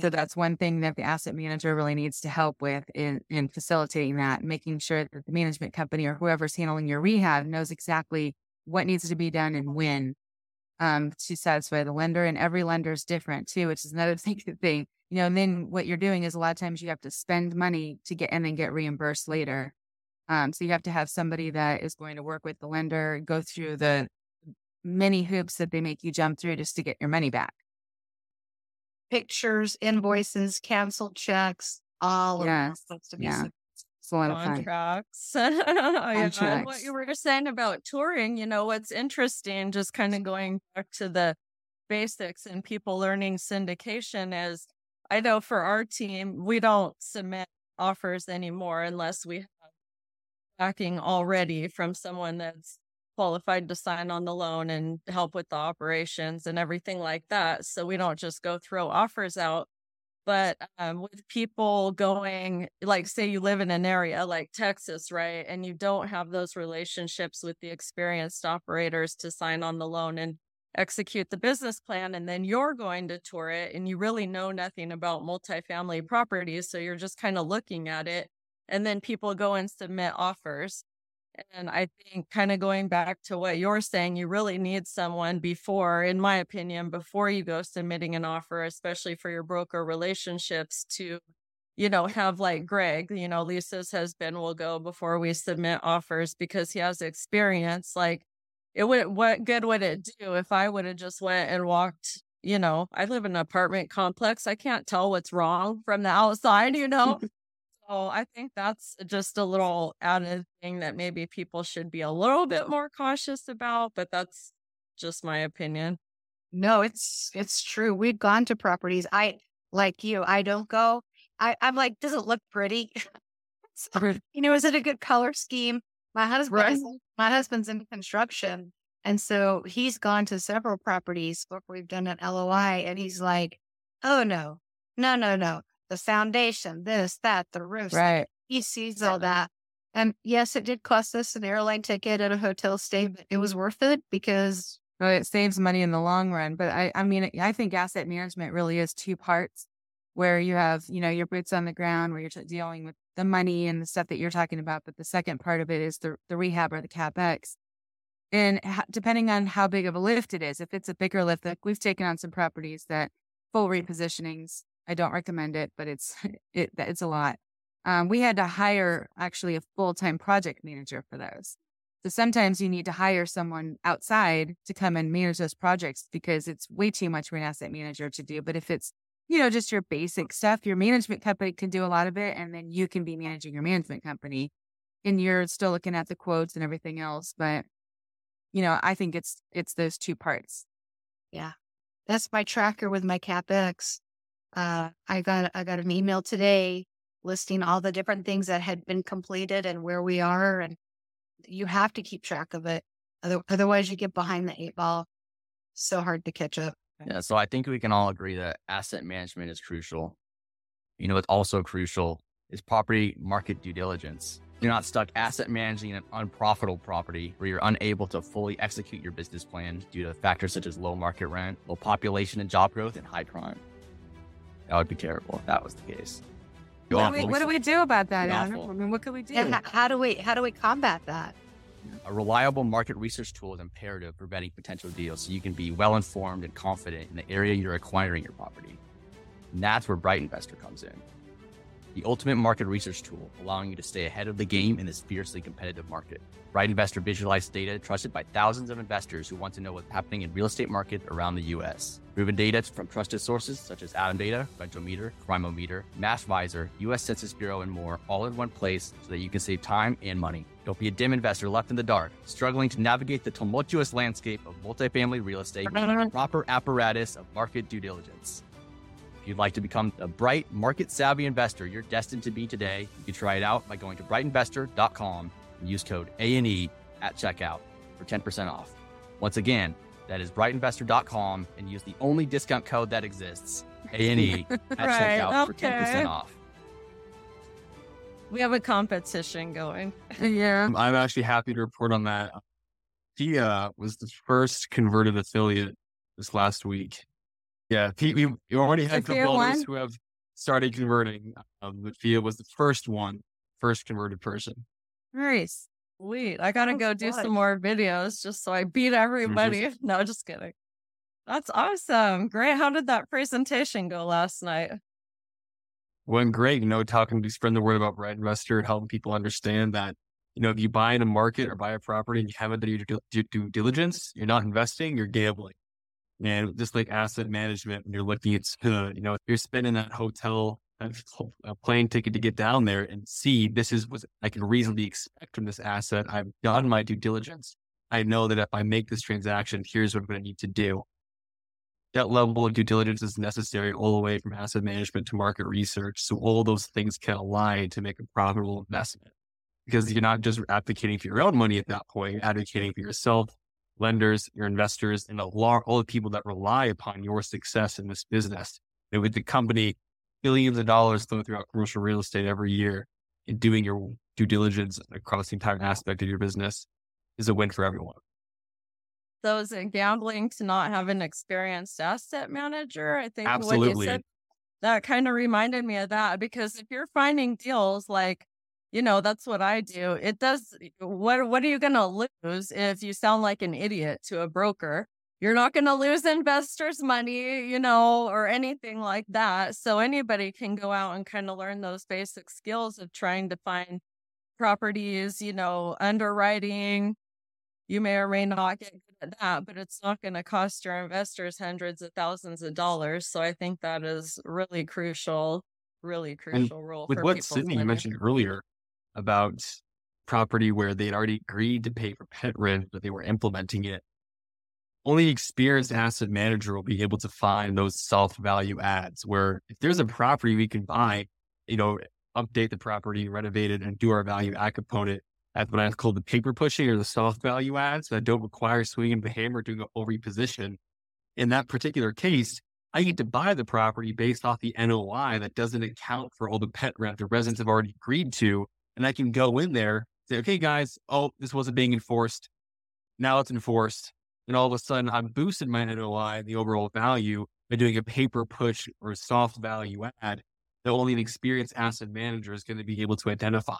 Speaker 4: so that's one thing that the asset manager really needs to help with in, in facilitating that, making sure that the management company or whoever's handling your rehab knows exactly what needs to be done and when um, to satisfy the lender. And every lender is different too, which is another [laughs] thing. thing. You know, and then what you're doing is a lot of times you have to spend money to get in and then get reimbursed later. Um, so you have to have somebody that is going to work with the lender, go through the many hoops that they make you jump through just to get your money back.
Speaker 1: Pictures, invoices, canceled checks, all of that supposed to be
Speaker 4: Yeah.
Speaker 1: sent.
Speaker 4: It's a lot of fun.
Speaker 3: contracts. [laughs] Yeah, and what you were saying about touring, you know, what's interesting, just kind of going back to the basics and people learning syndication is I know for our team, we don't submit offers anymore unless we have backing already from someone that's qualified to sign on the loan and help with the operations and everything like that. So we don't just go throw offers out. But um, with people going, like, say you live in an area like Texas, right? And you don't have those relationships with the experienced operators to sign on the loan and execute the business plan. And then you're going to tour it and you really know nothing about multifamily properties. So you're just kind of looking at it. And then people go and submit offers. And I think kind of going back to what you're saying, you really need someone before, in my opinion, before you go submitting an offer, especially for your broker relationships to, you know, have like Greg, you know, Lisa's husband will go before we submit offers because he has experience. Like it would, what good would it do if I would have just went and walked, you know, I live in an apartment complex. I can't tell what's wrong from the outside, you know? So I think that's just a little added thing that maybe people should be a little bit more cautious about, but that's just my opinion.
Speaker 1: No, it's it's true. We've gone to properties. I like you. I don't go. I, I'm like, does it look pretty? [laughs] So, you know, is it a good color scheme? My husband,
Speaker 3: Right.
Speaker 1: my husband's in construction, and so he's gone to several properties where we've done an LOI, and he's like, "Oh no, no, no, no, the foundation, this, that, the roof."
Speaker 4: Right.
Speaker 1: He sees all that, and yes, it did cost us an airline ticket and a hotel stay, but it was worth it because
Speaker 4: Well, it saves money in the long run. But I, I mean, I think asset management really is two parts where you have, you know, your boots on the ground where you're t- dealing with the money and the stuff that you're talking about. But the second part of it is the, the rehab or the capex. And ha- depending on how big of a lift it is, if it's a bigger lift, like we've taken on some properties that full repositionings, I don't recommend it, but it's, [laughs] it, it's a lot. Um, we had to hire actually a full time project manager for those. So sometimes you need to hire someone outside to come and manage those projects because it's way too much for an asset manager to do. But if it's, you know, just your basic stuff, your management company can do a lot of it. And then you can be managing your management company and you're still looking at the quotes and everything else. But, you know, I think it's, it's those two parts.
Speaker 1: Yeah, that's my tracker with my capex. Uh, I got I got an email today listing all the different things that had been completed and where we are. And you have to keep track of it. Otherwise, you get behind the eight ball. So hard to catch up.
Speaker 2: Yeah. So I think we can all agree that asset management is crucial. You know, it's also crucial is property market due diligence. You're not stuck asset managing an unprofitable property where you're unable to fully execute your business plan due to factors such as low market rent, low population and job growth, and high crime. That would be terrible if that was the case.
Speaker 4: What do, we, what do we do about that,
Speaker 2: Awful.
Speaker 4: Adam? I mean, what could we do?
Speaker 1: And how, how do we how do we combat that?
Speaker 2: A reliable market research tool is imperative for vetting potential deals so you can be well informed and confident in the area you're acquiring your property. And that's where Bright Investor comes in. The ultimate market research tool, allowing you to stay ahead of the game in this fiercely competitive market. Bright Investor visualizes data trusted by thousands of investors who want to know what's happening in real estate market around the US. Proven data from trusted sources such as ATTOM Data, Rentometer, CrimeoMeter, Mashvisor, US Census Bureau, and more, all in one place so that you can save time and money. Don't be a dim investor left in the dark, struggling to navigate the tumultuous landscape of multifamily real estate with [laughs] proper apparatus of market due diligence. If you'd like to become a bright, market savvy investor you're destined to be today, you can try it out by going to brightinvestor.com and use code A&E at checkout for 10% off. Once again, that is brightinvestor.com and use the only discount code that exists, A&E, [laughs] at
Speaker 3: Right,
Speaker 2: checkout for 10% off.
Speaker 3: We have a competition going. [laughs] [laughs]
Speaker 4: yeah.
Speaker 6: Um, I'm actually happy to report on that. He uh, was the first converted affiliate this last week. Yeah, he, we, we already had
Speaker 4: Sophia
Speaker 6: builders
Speaker 4: won?
Speaker 6: who have started converting, um, but Fiya was the first one, first converted person.
Speaker 4: Nice.
Speaker 3: Sweet. I gotta
Speaker 1: Oh,
Speaker 3: go do
Speaker 1: God.
Speaker 3: some more videos just so I beat everybody. [laughs] No, just kidding. That's awesome. Great. How did that presentation go last night?
Speaker 6: Went great, you know, talking to spread the word about Bright Investor and helping people understand that, you know, if you buy in a market or buy a property and you haven't done your due, due, due diligence, you're not investing, you're gambling. And just like asset management, when you're looking at, uh, you know, you're spending that hotel, a plane ticket to get down there and see this is what I can reasonably expect from this asset. I've done my due diligence. I know that if I make this transaction, here's what I'm going to need to do. That level of due diligence is necessary all the way from asset management to market research. So all those things can align to make a profitable investment because you're not just advocating for your own money at that point, advocating for yourself, lenders, your investors, and a lot, all the people that rely upon your success in this business. And with the company, billions of dollars flow throughout commercial real estate every year and doing your due diligence across the entire aspect of your business is a win for everyone.
Speaker 3: So is it gambling to not have an experienced asset manager? I think what you
Speaker 6: Absolutely.
Speaker 3: said that kind of reminded me of that because if you're finding deals like you know that's what i do it does what what are you going to lose if you sound like an idiot to a broker you're not going to lose investors money you know or anything like that so anybody can go out and kind of learn those basic skills of trying to find properties you know underwriting you may or may not get good at that, but it's not going to cost your investors hundreds of thousands of dollars. So I think that is really crucial, really crucial role
Speaker 6: with
Speaker 3: for
Speaker 6: what Cyndee
Speaker 3: money.
Speaker 6: mentioned earlier about property where they had already agreed to pay for pet rent, but they were implementing it. Only experienced asset manager will be able to find those self value adds where if there's a property we can buy, you know, update the property, renovate it, and do our value add component. That's what I call the paper pushing or the soft value adds that don't require swinging the hammer doing a reposition. In that particular case, I get to buy the property based off the NOI that doesn't account for all the pet rent the residents have already agreed to. And I can go in there, say, okay, guys, oh, this wasn't being enforced. Now it's enforced. And all of a sudden, I'm boosting my NOI, the overall value, by doing a paper push or soft value add that only an experienced asset manager is going to be able to identify.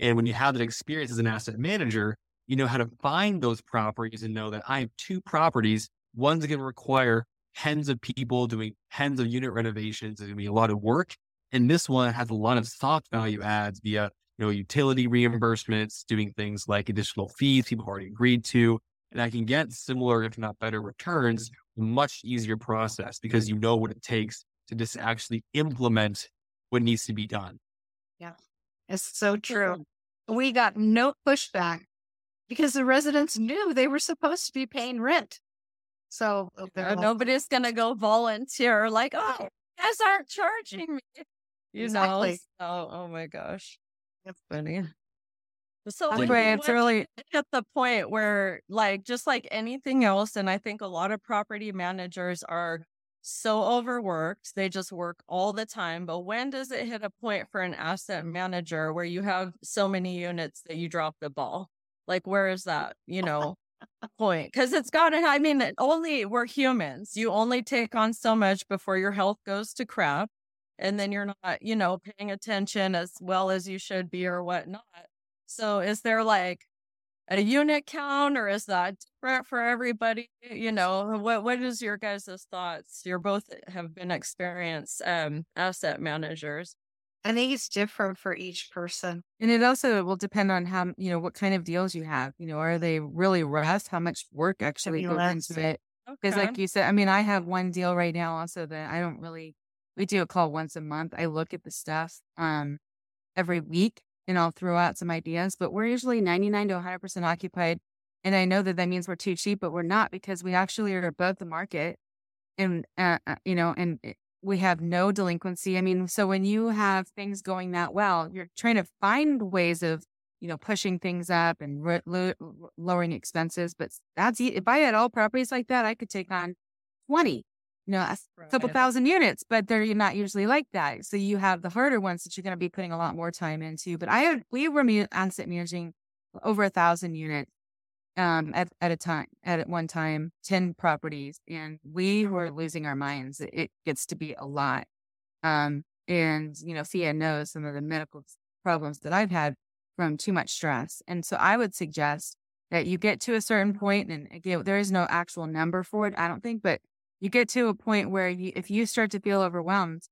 Speaker 6: And when you have that experience as an asset manager, you know how to find those properties and know that I have two properties. One's going to require tens of people doing tens of unit renovations. It's going to be a lot of work. And this one has a lot of soft value adds via, you know, utility reimbursements, doing things like additional fees people already agreed to. And I can get similar, if not better returns, much easier process because you know what it takes to just actually implement what needs to be done.
Speaker 1: Yeah, it's so true. We got no pushback because the residents knew they were supposed to be paying rent. So they're
Speaker 3: Uh, nobody's going to go volunteer like, oh, you guys aren't charging me. You
Speaker 1: Exactly.
Speaker 3: know? So, oh my gosh. That's funny. [laughs] So
Speaker 4: That's
Speaker 3: when
Speaker 4: It's really
Speaker 3: at the point where like just like anything else, and I think a lot of property managers are so overworked. They just work all the time. But when does it hit a point for an asset manager where you have so many units that you drop the ball? Like where is that, you know, point? Because it's gotta I mean, only we're humans. You only take on so much before your health goes to crap. And then you're not, you know, paying attention as well as you should be or whatnot. So is there like a unit count or is that different for everybody? You know, what what is your guys' thoughts? You're both have been experienced um asset managers.
Speaker 1: I think it's different for each person.
Speaker 4: And it also will depend on how, you know, what kind of deals you have. You know, are they really rough? How much work actually goes into it? Because,
Speaker 3: Okay.
Speaker 4: like you said, I mean, I have one deal right now also that I don't really, we do a call once a month. I look at the stuff um, every week and I'll throw out some ideas, but we're usually 99 to 100% occupied. And I know that that means we're too cheap, but we're not because we actually are above the market. And, uh, uh, you know, and we have no delinquency. I mean, so when you have things going that well, you're trying to find ways of, you know, pushing things up and lowering expenses. But that's, if I had all properties like that, I could take on 20, you know, a couple thousand units, but they're not usually like that. So you have the harder ones that you're going to be putting a lot more time into. But I had, we were asset managing over a thousand units um at, at a time at one time 10 properties and we were losing our minds it, it gets to be a lot um and you know Fiya knows some of the medical problems that I've had from too much stress and so I would suggest that you get to a certain point and again there is no actual number for it I don't think but you get to a point where you, if you start to feel overwhelmed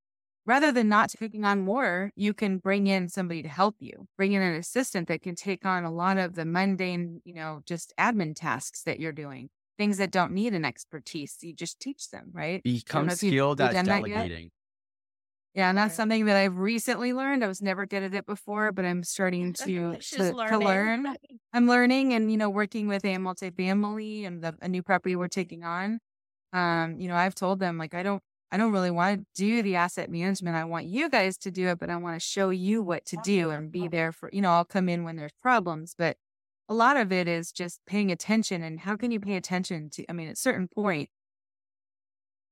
Speaker 4: rather than not taking on more, you can bring in somebody to help you. Bring in an assistant that can take on a lot of the mundane, you know, just admin tasks that you're doing. Things that don't need an expertise. You just teach them, right?
Speaker 2: Become
Speaker 4: know if you've-
Speaker 2: skilled at
Speaker 4: done that yet.
Speaker 2: delegating.
Speaker 4: Yeah, and that's something that I've recently learned. I was never good at it before, but I'm starting to to, to learn. I'm learning, and you know, working with a multifamily and the, a new property we're taking on. Um, you know, I've told them like I don't, I don't really want to do the asset management. I want you guys to do it, but I want to show you what to do and be there for. You know, I'll come in when there's problems, but a lot of it is just paying attention. And how can you pay attention to? I mean, at a certain point,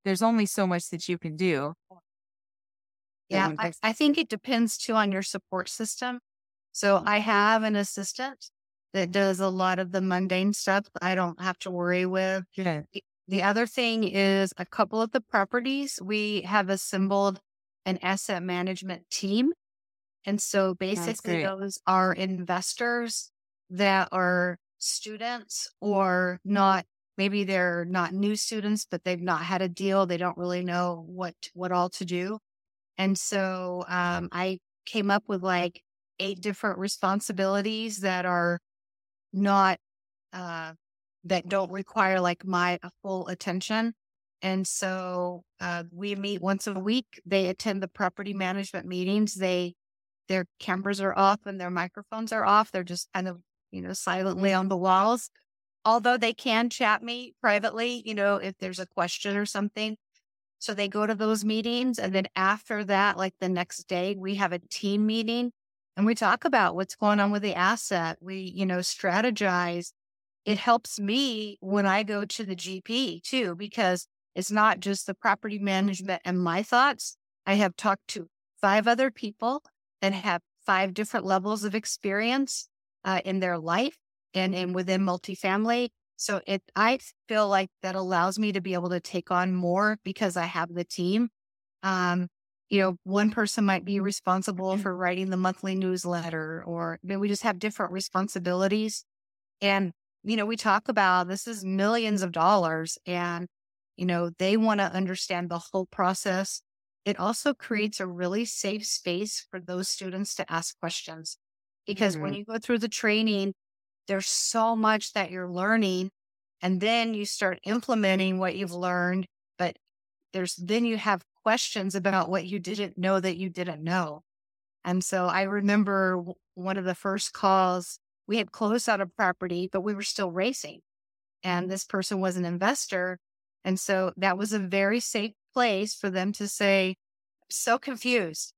Speaker 4: there's only so much that you can do.
Speaker 1: Yeah, I, I think it depends too on your support system. So I have an assistant that does a lot of the mundane stuff I don't have to worry with.
Speaker 4: Yeah.
Speaker 1: The other thing is a couple of the properties we have assembled an asset management team. And so basically those are investors that are students or not maybe they're not new students but they've not had a deal they don't really know what what all to do and so um, i came up with like eight different responsibilities that are not uh, that don't require like my uh, full attention and so uh, we meet once a week they attend the property management meetings they their cameras are off and their microphones are off they're just kind of you know silently on the walls. Although they can chat me privately you know if there's a question or something. So they go to those meetings and then after that like the next day we have a team meeting and we talk about what's going on with the asset. We you know strategize it helps me when i go to the gp too because it's not just the property management and my thoughts. I have talked to five other people that have five different levels of experience uh, in their life and, and within multifamily. So it i feel like that allows me to be able to take on more because i have the team. Um you know one person might be responsible for writing the monthly newsletter or I mean, we just have different responsibilities. And you know we talk about this is millions of dollars and you know they want to understand the whole process. It also mm. creates a really safe space for those students to ask questions because when mm-hmm. you go through the training there's so much that you're learning and then you start implementing what you've learned but there's then you have questions about what you didn't know that you didn't know. And so i remember one of the first calls we had closed out a property but we were still racing and mm-hmm. this person was an investor and so that was a very safe place for them to say so confused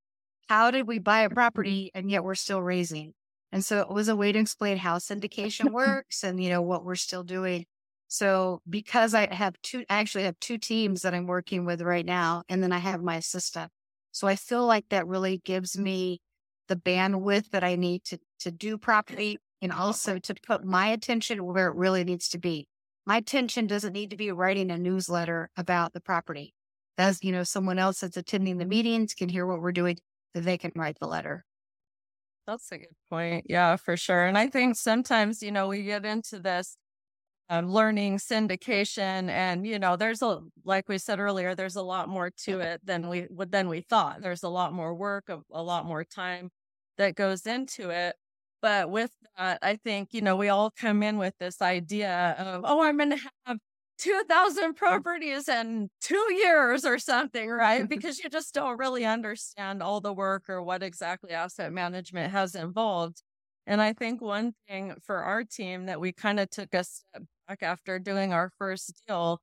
Speaker 1: how did we buy a mm-hmm. property and yet we're still raising? And so it was a way to explain how syndication [laughs] works and, you know, what we're still doing. So because I have two, I actually have two teams that I'm working with right now, and then I have my assistant. So I feel like that really gives me the bandwidth that I need to, to do property and also to put my attention where it really needs to be. My attention doesn't need to be writing a newsletter about the property. That's, you know, someone else that's attending the meetings can hear what we're doing, that they can write the letter.
Speaker 3: That's a good point. Yeah, for sure. And I think sometimes, you know, we get into this um, learning syndication and, you know, there's a, like we said earlier, there's a lot more to it than we, would than we thought. There's a lot more work, a, a lot more time that goes into it. But with that, I think, you know, we all come in with this idea of, oh, I'm going to have 2,000 properties in two years or something, right? [laughs] because you just don't really understand all the work or what exactly asset management has involved. And I think one thing for our team that we kind of took a step back after doing our first deal,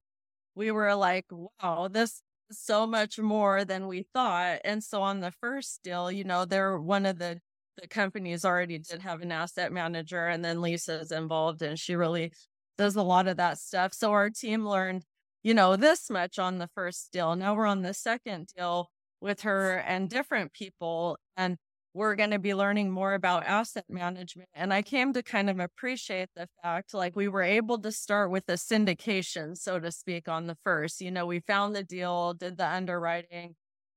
Speaker 3: we were like, wow, this is so much more than we thought. And so on the first deal, you know, they're one of the the companies already did have an asset manager and then Lisa's involved and she really does a lot of that stuff. So our team learned, you know, this much on the first deal. Now we're on the second deal with her and different people and we're going to be learning more about asset management. And I came to kind of appreciate the fact like we were able to start with a syndication, so to speak, on the first. You know, we found the deal, did the underwriting,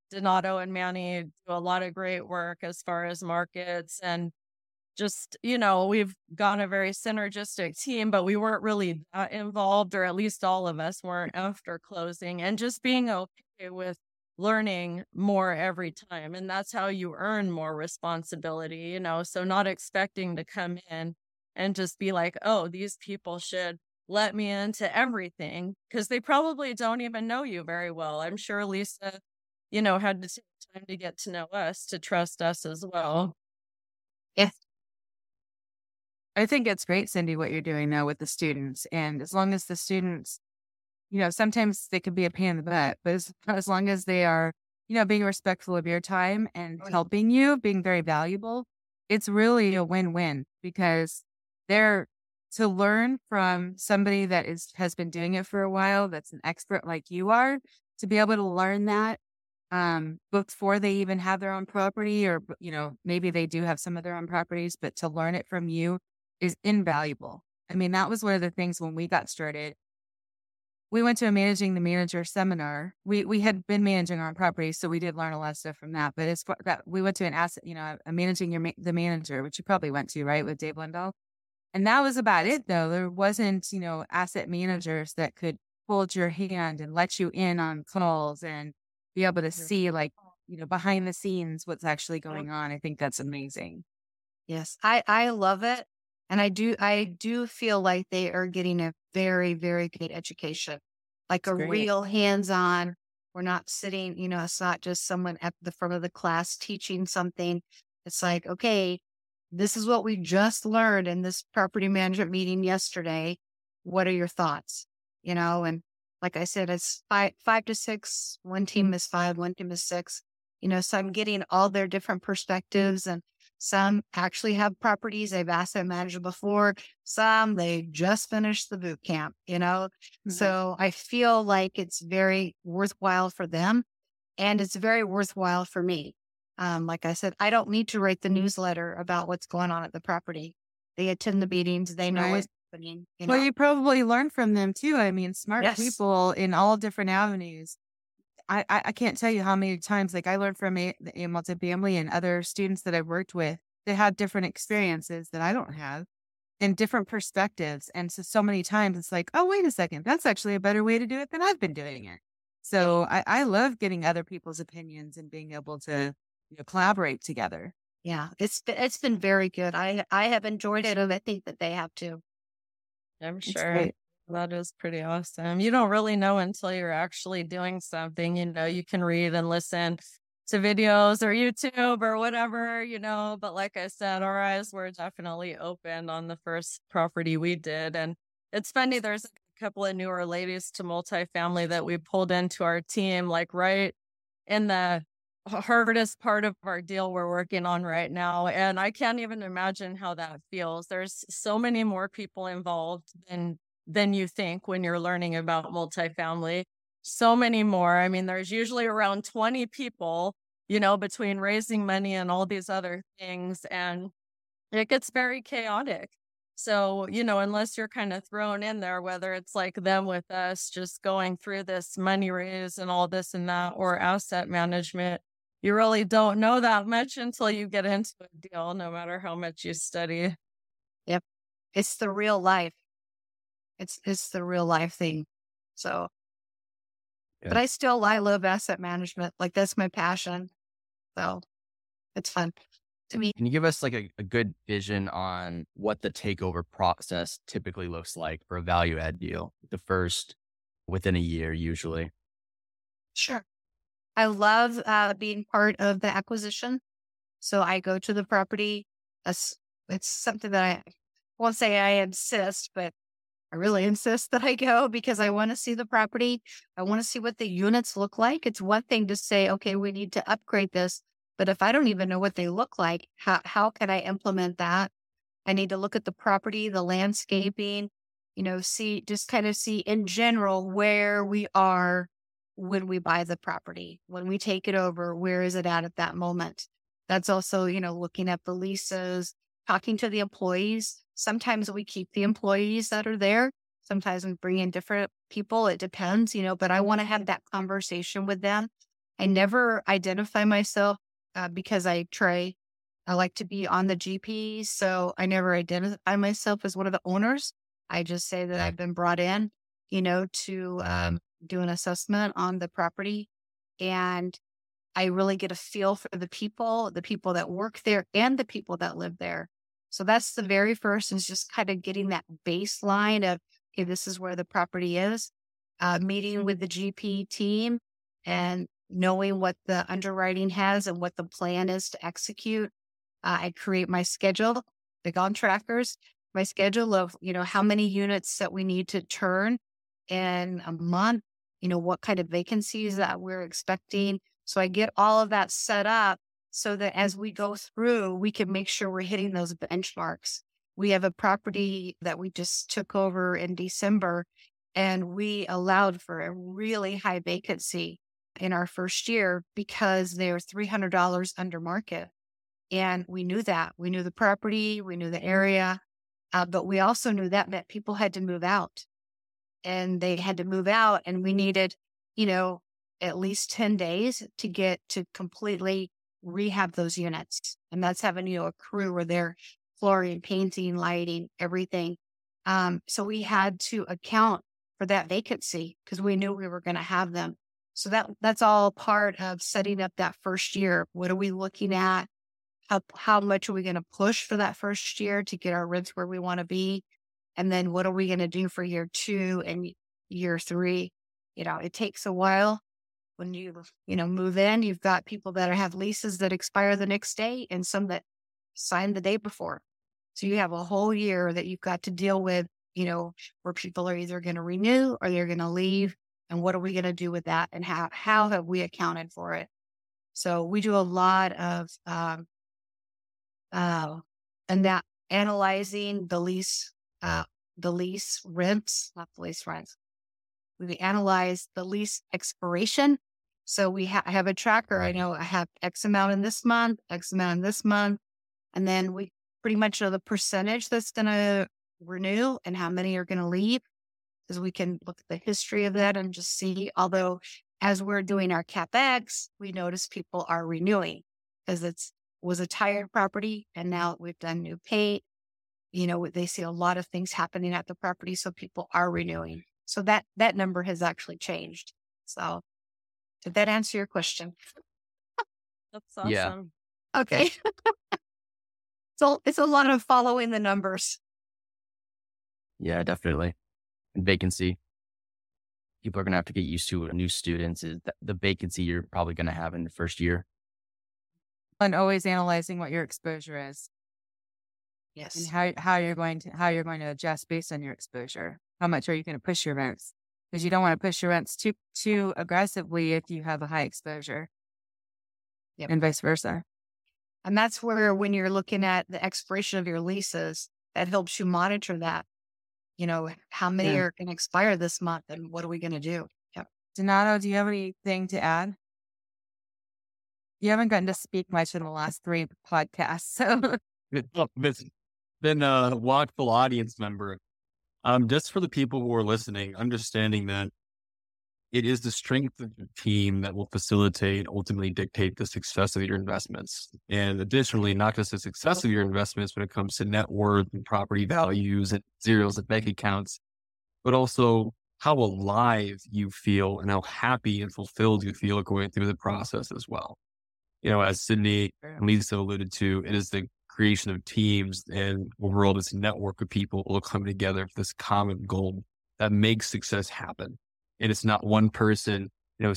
Speaker 3: Donato and Manny do a lot of great work as far as markets and just, you know, we've got a very synergistic team, but we weren't really that involved, or at least all of us weren't after closing and just being okay with learning more every time. And that's how you earn more responsibility, you know, so not expecting to come in and just be like, oh, these people should let me into everything because they probably don't even know you very well. I'm sure Lisa you know, had to take time to get to know us, to trust us as well.
Speaker 1: Yeah.
Speaker 4: I think it's great, Cyndee, what you're doing now with the students. And as long as the students, you know, sometimes they could be a pain in the butt, but as, as long as they are, you know, being respectful of your time and helping you, being very valuable, it's really a win win because they're to learn from somebody that is has been doing it for a while that's an expert like you are to be able to learn that um, before they even have their own property, or, you know, maybe they do have some of their own properties, but to learn it from you is invaluable. I mean, that was one of the things when we got started. We went to a managing the manager seminar. We we had been managing our own properties, so we did learn a lot of stuff from that. But as far that we went to an asset, you know, a managing your the manager, which you probably went to, right, with Dave Lindahl. And that was about it, though. There wasn't, you know, asset managers that could hold your hand and let you in on calls and be able to see like you know behind the scenes what's actually going on i think that's amazing.
Speaker 1: Yes i i love it and i do i do feel like they are getting a very very good education like that's a great. real hands-on. We're not sitting you know it's not just someone at the front of the class teaching something. It's like okay this is what we just learned in this property management meeting yesterday. What are your thoughts? You know and like I said, it's five five to six. One team is five, one team is six. You know, so I'm getting all their different perspectives and some actually have properties they've asset managed before. Some they just finished the boot camp, you know. Mm-hmm. So I feel like it's very worthwhile for them and it's very worthwhile for me. Um, like I said, I don't need to write the newsletter about what's going on at the property. They attend the meetings, they know right. what's happening.
Speaker 4: You know? Well, you probably learn from them too. I mean, smart yes. people in all different avenues. I, I, I can't tell you how many times like I learned from a, a multifamily and other students that I've worked with that had different experiences that I don't have and different perspectives. And so, so many times it's like, oh, wait a second, that's actually a better way to do it than I've been doing it. So I, I love getting other people's opinions and being able to you know, collaborate together.
Speaker 1: Yeah, it's it's been very good. I I have enjoyed it, and I think that they have too.
Speaker 3: I'm sure that is pretty awesome. You don't really know until you're actually doing something. You know, you can read and listen to videos or YouTube or whatever, you know. But like I said, our eyes were definitely opened on the first property we did. And it's funny, there's a couple of newer ladies to multifamily that we pulled into our team, like right in the hardest part of our deal we're working on right now. And I can't even imagine how that feels. There's so many more people involved than than you think when you're learning about multifamily. So many more. I mean, there's usually around 20 people, you know, between raising money and all these other things. And it gets very chaotic. So, you know, unless you're kind of thrown in there, whether it's like them with us just going through this money raise and all this and that, or asset management, you really don't know that much until you get into a deal, no matter how much you study.
Speaker 1: Yep. It's the real life. It's it's the real life thing. So yeah. but I still I love asset management. Like that's my passion. So it's fun to me.
Speaker 2: Can you give us like a, a good vision on what the takeover process typically looks like for a value add deal? The first within a year, usually.
Speaker 1: Sure. I love uh, being part of the acquisition. So I go to the property. It's, it's something that I won't say I insist, but I really insist that I go because I want to see the property. I want to see what the units look like. It's one thing to say, okay, we need to upgrade this. But if I don't even know what they look like, how, how can I implement that? I need to look at the property, the landscaping, you know, see, just kind of see in general where we are when we buy the property, when we take it over, where is it at at that moment? That's also, you know, looking at the leases, talking to the employees. Sometimes we keep the employees that are there. Sometimes we bring in different people. It depends, you know, but I want to have that conversation with them. I never identify myself uh, because I try, I like to be on the GP. So I never identify myself as one of the owners. I just say that I've been brought in, you know, to um, do an assessment on the property. And I really get a feel for the people, the people that work there and the people that live there. So that's the very first is just kind of getting that baseline of, okay, this is where the property is, uh, meeting with the GP team and knowing what the underwriting has and what the plan is to execute. Uh, I create my schedule, big on trackers, my schedule of, you know, how many units that we need to turn in a month, you know, what kind of vacancies that we're expecting. So I get all of that set up so that as we go through, we can make sure we're hitting those benchmarks. We have a property that we just took over in December and we allowed for a really high vacancy in our first year because they're $300 under market. And we knew that. We knew the property, we knew the area, uh, but we also knew that meant people had to move out and they had to move out. And we needed, you know, at least 10 days to get to completely rehab those units. And that's having, you know, a crew where they're flooring, painting, lighting, everything. Um, so we had to account for that vacancy because we knew we were going to have them. So that that's all part of setting up that first year. What are we looking at? How how much are we going to push for that first year to get our rents where we want to be? And then what are we going to do for year two and year three? You know, it takes a while when you, you know, move in. You've got people that have leases that expire the next day and some that signed the day before. So you have a whole year that you've got to deal with, you know, where people are either going to renew or they're going to leave and what are we going to do with that and how how have we accounted for it so we do a lot of um, uh, and that analyzing the lease uh, the lease rents not the lease rents we analyze the lease expiration so we ha- have a tracker i know i have x amount in this month x amount in this month and then we pretty much know the percentage that's going to renew and how many are going to leave because we can look at the history of that and just see. Although, as we're doing our capex, we notice people are renewing because it's was a tired property, and now we've done new paint. You know, they see a lot of things happening at the property, so people are renewing. Mm-hmm. So that that number has actually changed. So, did that answer your question?
Speaker 3: That's awesome.
Speaker 2: Yeah.
Speaker 1: Okay. [laughs] so it's a lot of following the numbers.
Speaker 2: Yeah, definitely And vacancy. People are going to have to get used to new students is the vacancy you're probably going to have in the first year.
Speaker 4: And always analyzing what your exposure is.
Speaker 1: Yes.
Speaker 4: And how, how you're going to, how you're going to adjust based on your exposure. How much are you going to push your rents? Because you don't want to push your rents too, too aggressively if you have a high exposure.
Speaker 1: Yep.
Speaker 4: and vice versa.
Speaker 1: And that's where, when you're looking at the expiration of your leases, that helps you monitor that. You know, how many
Speaker 4: Yeah.
Speaker 1: are going to expire this month and what are we going to do? Yep.
Speaker 4: Donato, do you have anything to add? You haven't gotten to speak much in the last three podcasts, [laughs] so
Speaker 6: It's been a watchful audience member. Um, just for the people who are listening, understanding that it is the strength of the team that will facilitate, ultimately dictate the success of your investments. And additionally, not just the success of your investments when it comes to net worth and property values and zeros and bank accounts, but also how alive you feel and how happy and fulfilled you feel going through the process as well. You know, as Cyndee and Lisa alluded to, it is the creation of teams and overall this network of people will come together for this common goal that makes success happen. And it's not one person, you know,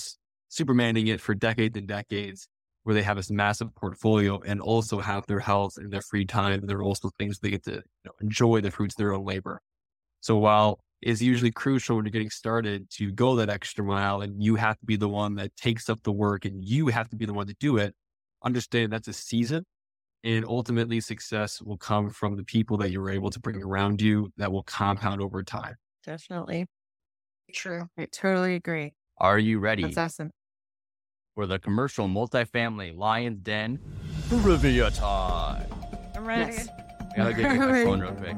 Speaker 6: supermaning it for decades and decades where they have this massive portfolio and also have their health and their free time. And there are also things they get to you know, enjoy the fruits of their own labor. So while it's usually crucial when you're getting started to go that extra mile and you have to be the one that takes up the work and you have to be the one to do it, understand that's a season and ultimately success will come from the people that you're able to bring around you that will compound over time.
Speaker 3: Definitely.
Speaker 1: True.
Speaker 4: I totally agree.
Speaker 2: Are you ready
Speaker 4: That's awesome.
Speaker 2: for the commercial multifamily Lions Den trivia time?
Speaker 3: I'm ready.
Speaker 4: Yes.
Speaker 2: I gotta get [laughs] my
Speaker 4: Ready.
Speaker 2: phone real quick.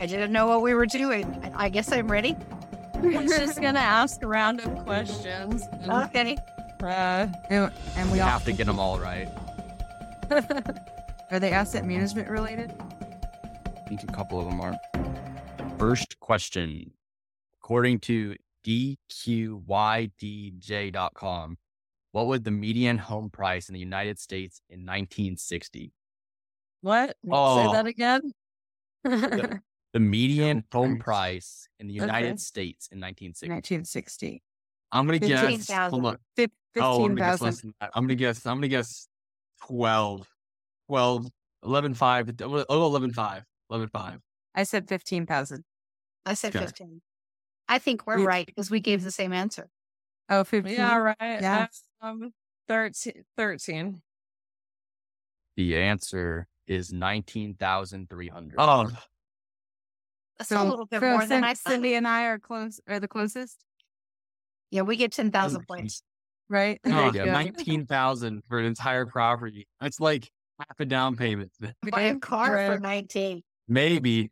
Speaker 1: I didn't know what we were doing. I I guess I'm ready.
Speaker 3: I'm just gonna ask a round of questions.
Speaker 1: Okay.
Speaker 3: uh,
Speaker 4: And, and we
Speaker 2: We
Speaker 4: all
Speaker 2: have to get them all right. [laughs]
Speaker 4: are they asset management related?
Speaker 2: I think a couple of them are. First question. According to DQYDJ.com, what was the median home price in the United States in 1960?
Speaker 3: what? Say
Speaker 6: Oh.
Speaker 3: that again.
Speaker 2: The [laughs] median home
Speaker 6: price.
Speaker 2: price in the United
Speaker 3: Okay.
Speaker 2: States in 1960.
Speaker 4: 1960.
Speaker 6: I'm gonna guess.
Speaker 1: 15,000.
Speaker 6: Hold on.
Speaker 4: Fif-
Speaker 6: Oh, I'm gonna guess
Speaker 4: 15,000.
Speaker 6: less than that. I'm gonna guess. I'm gonna guess 12, 12, 11, 5. Oh, 11, 5. 11, 5.
Speaker 4: I said 15,000.
Speaker 1: I said
Speaker 6: Okay.
Speaker 1: 15. I think we're
Speaker 4: Yeah.
Speaker 1: right because we gave the same answer.
Speaker 4: Oh, 15.
Speaker 3: yeah, right.
Speaker 4: Yeah.
Speaker 3: Um, 13. 13.
Speaker 2: The answer is 19,300.
Speaker 6: Oh,
Speaker 1: That's a little bit
Speaker 4: so
Speaker 1: more than I thought.
Speaker 4: Cyndee and I are close, are the closest,
Speaker 1: Yeah, we get 10,000 points.
Speaker 4: Right? [laughs]
Speaker 6: oh,
Speaker 4: There
Speaker 2: yeah,
Speaker 6: 19,000 for an entire property. That's like half a down payment. [laughs]
Speaker 1: Buy a car for
Speaker 3: 19.
Speaker 6: Maybe.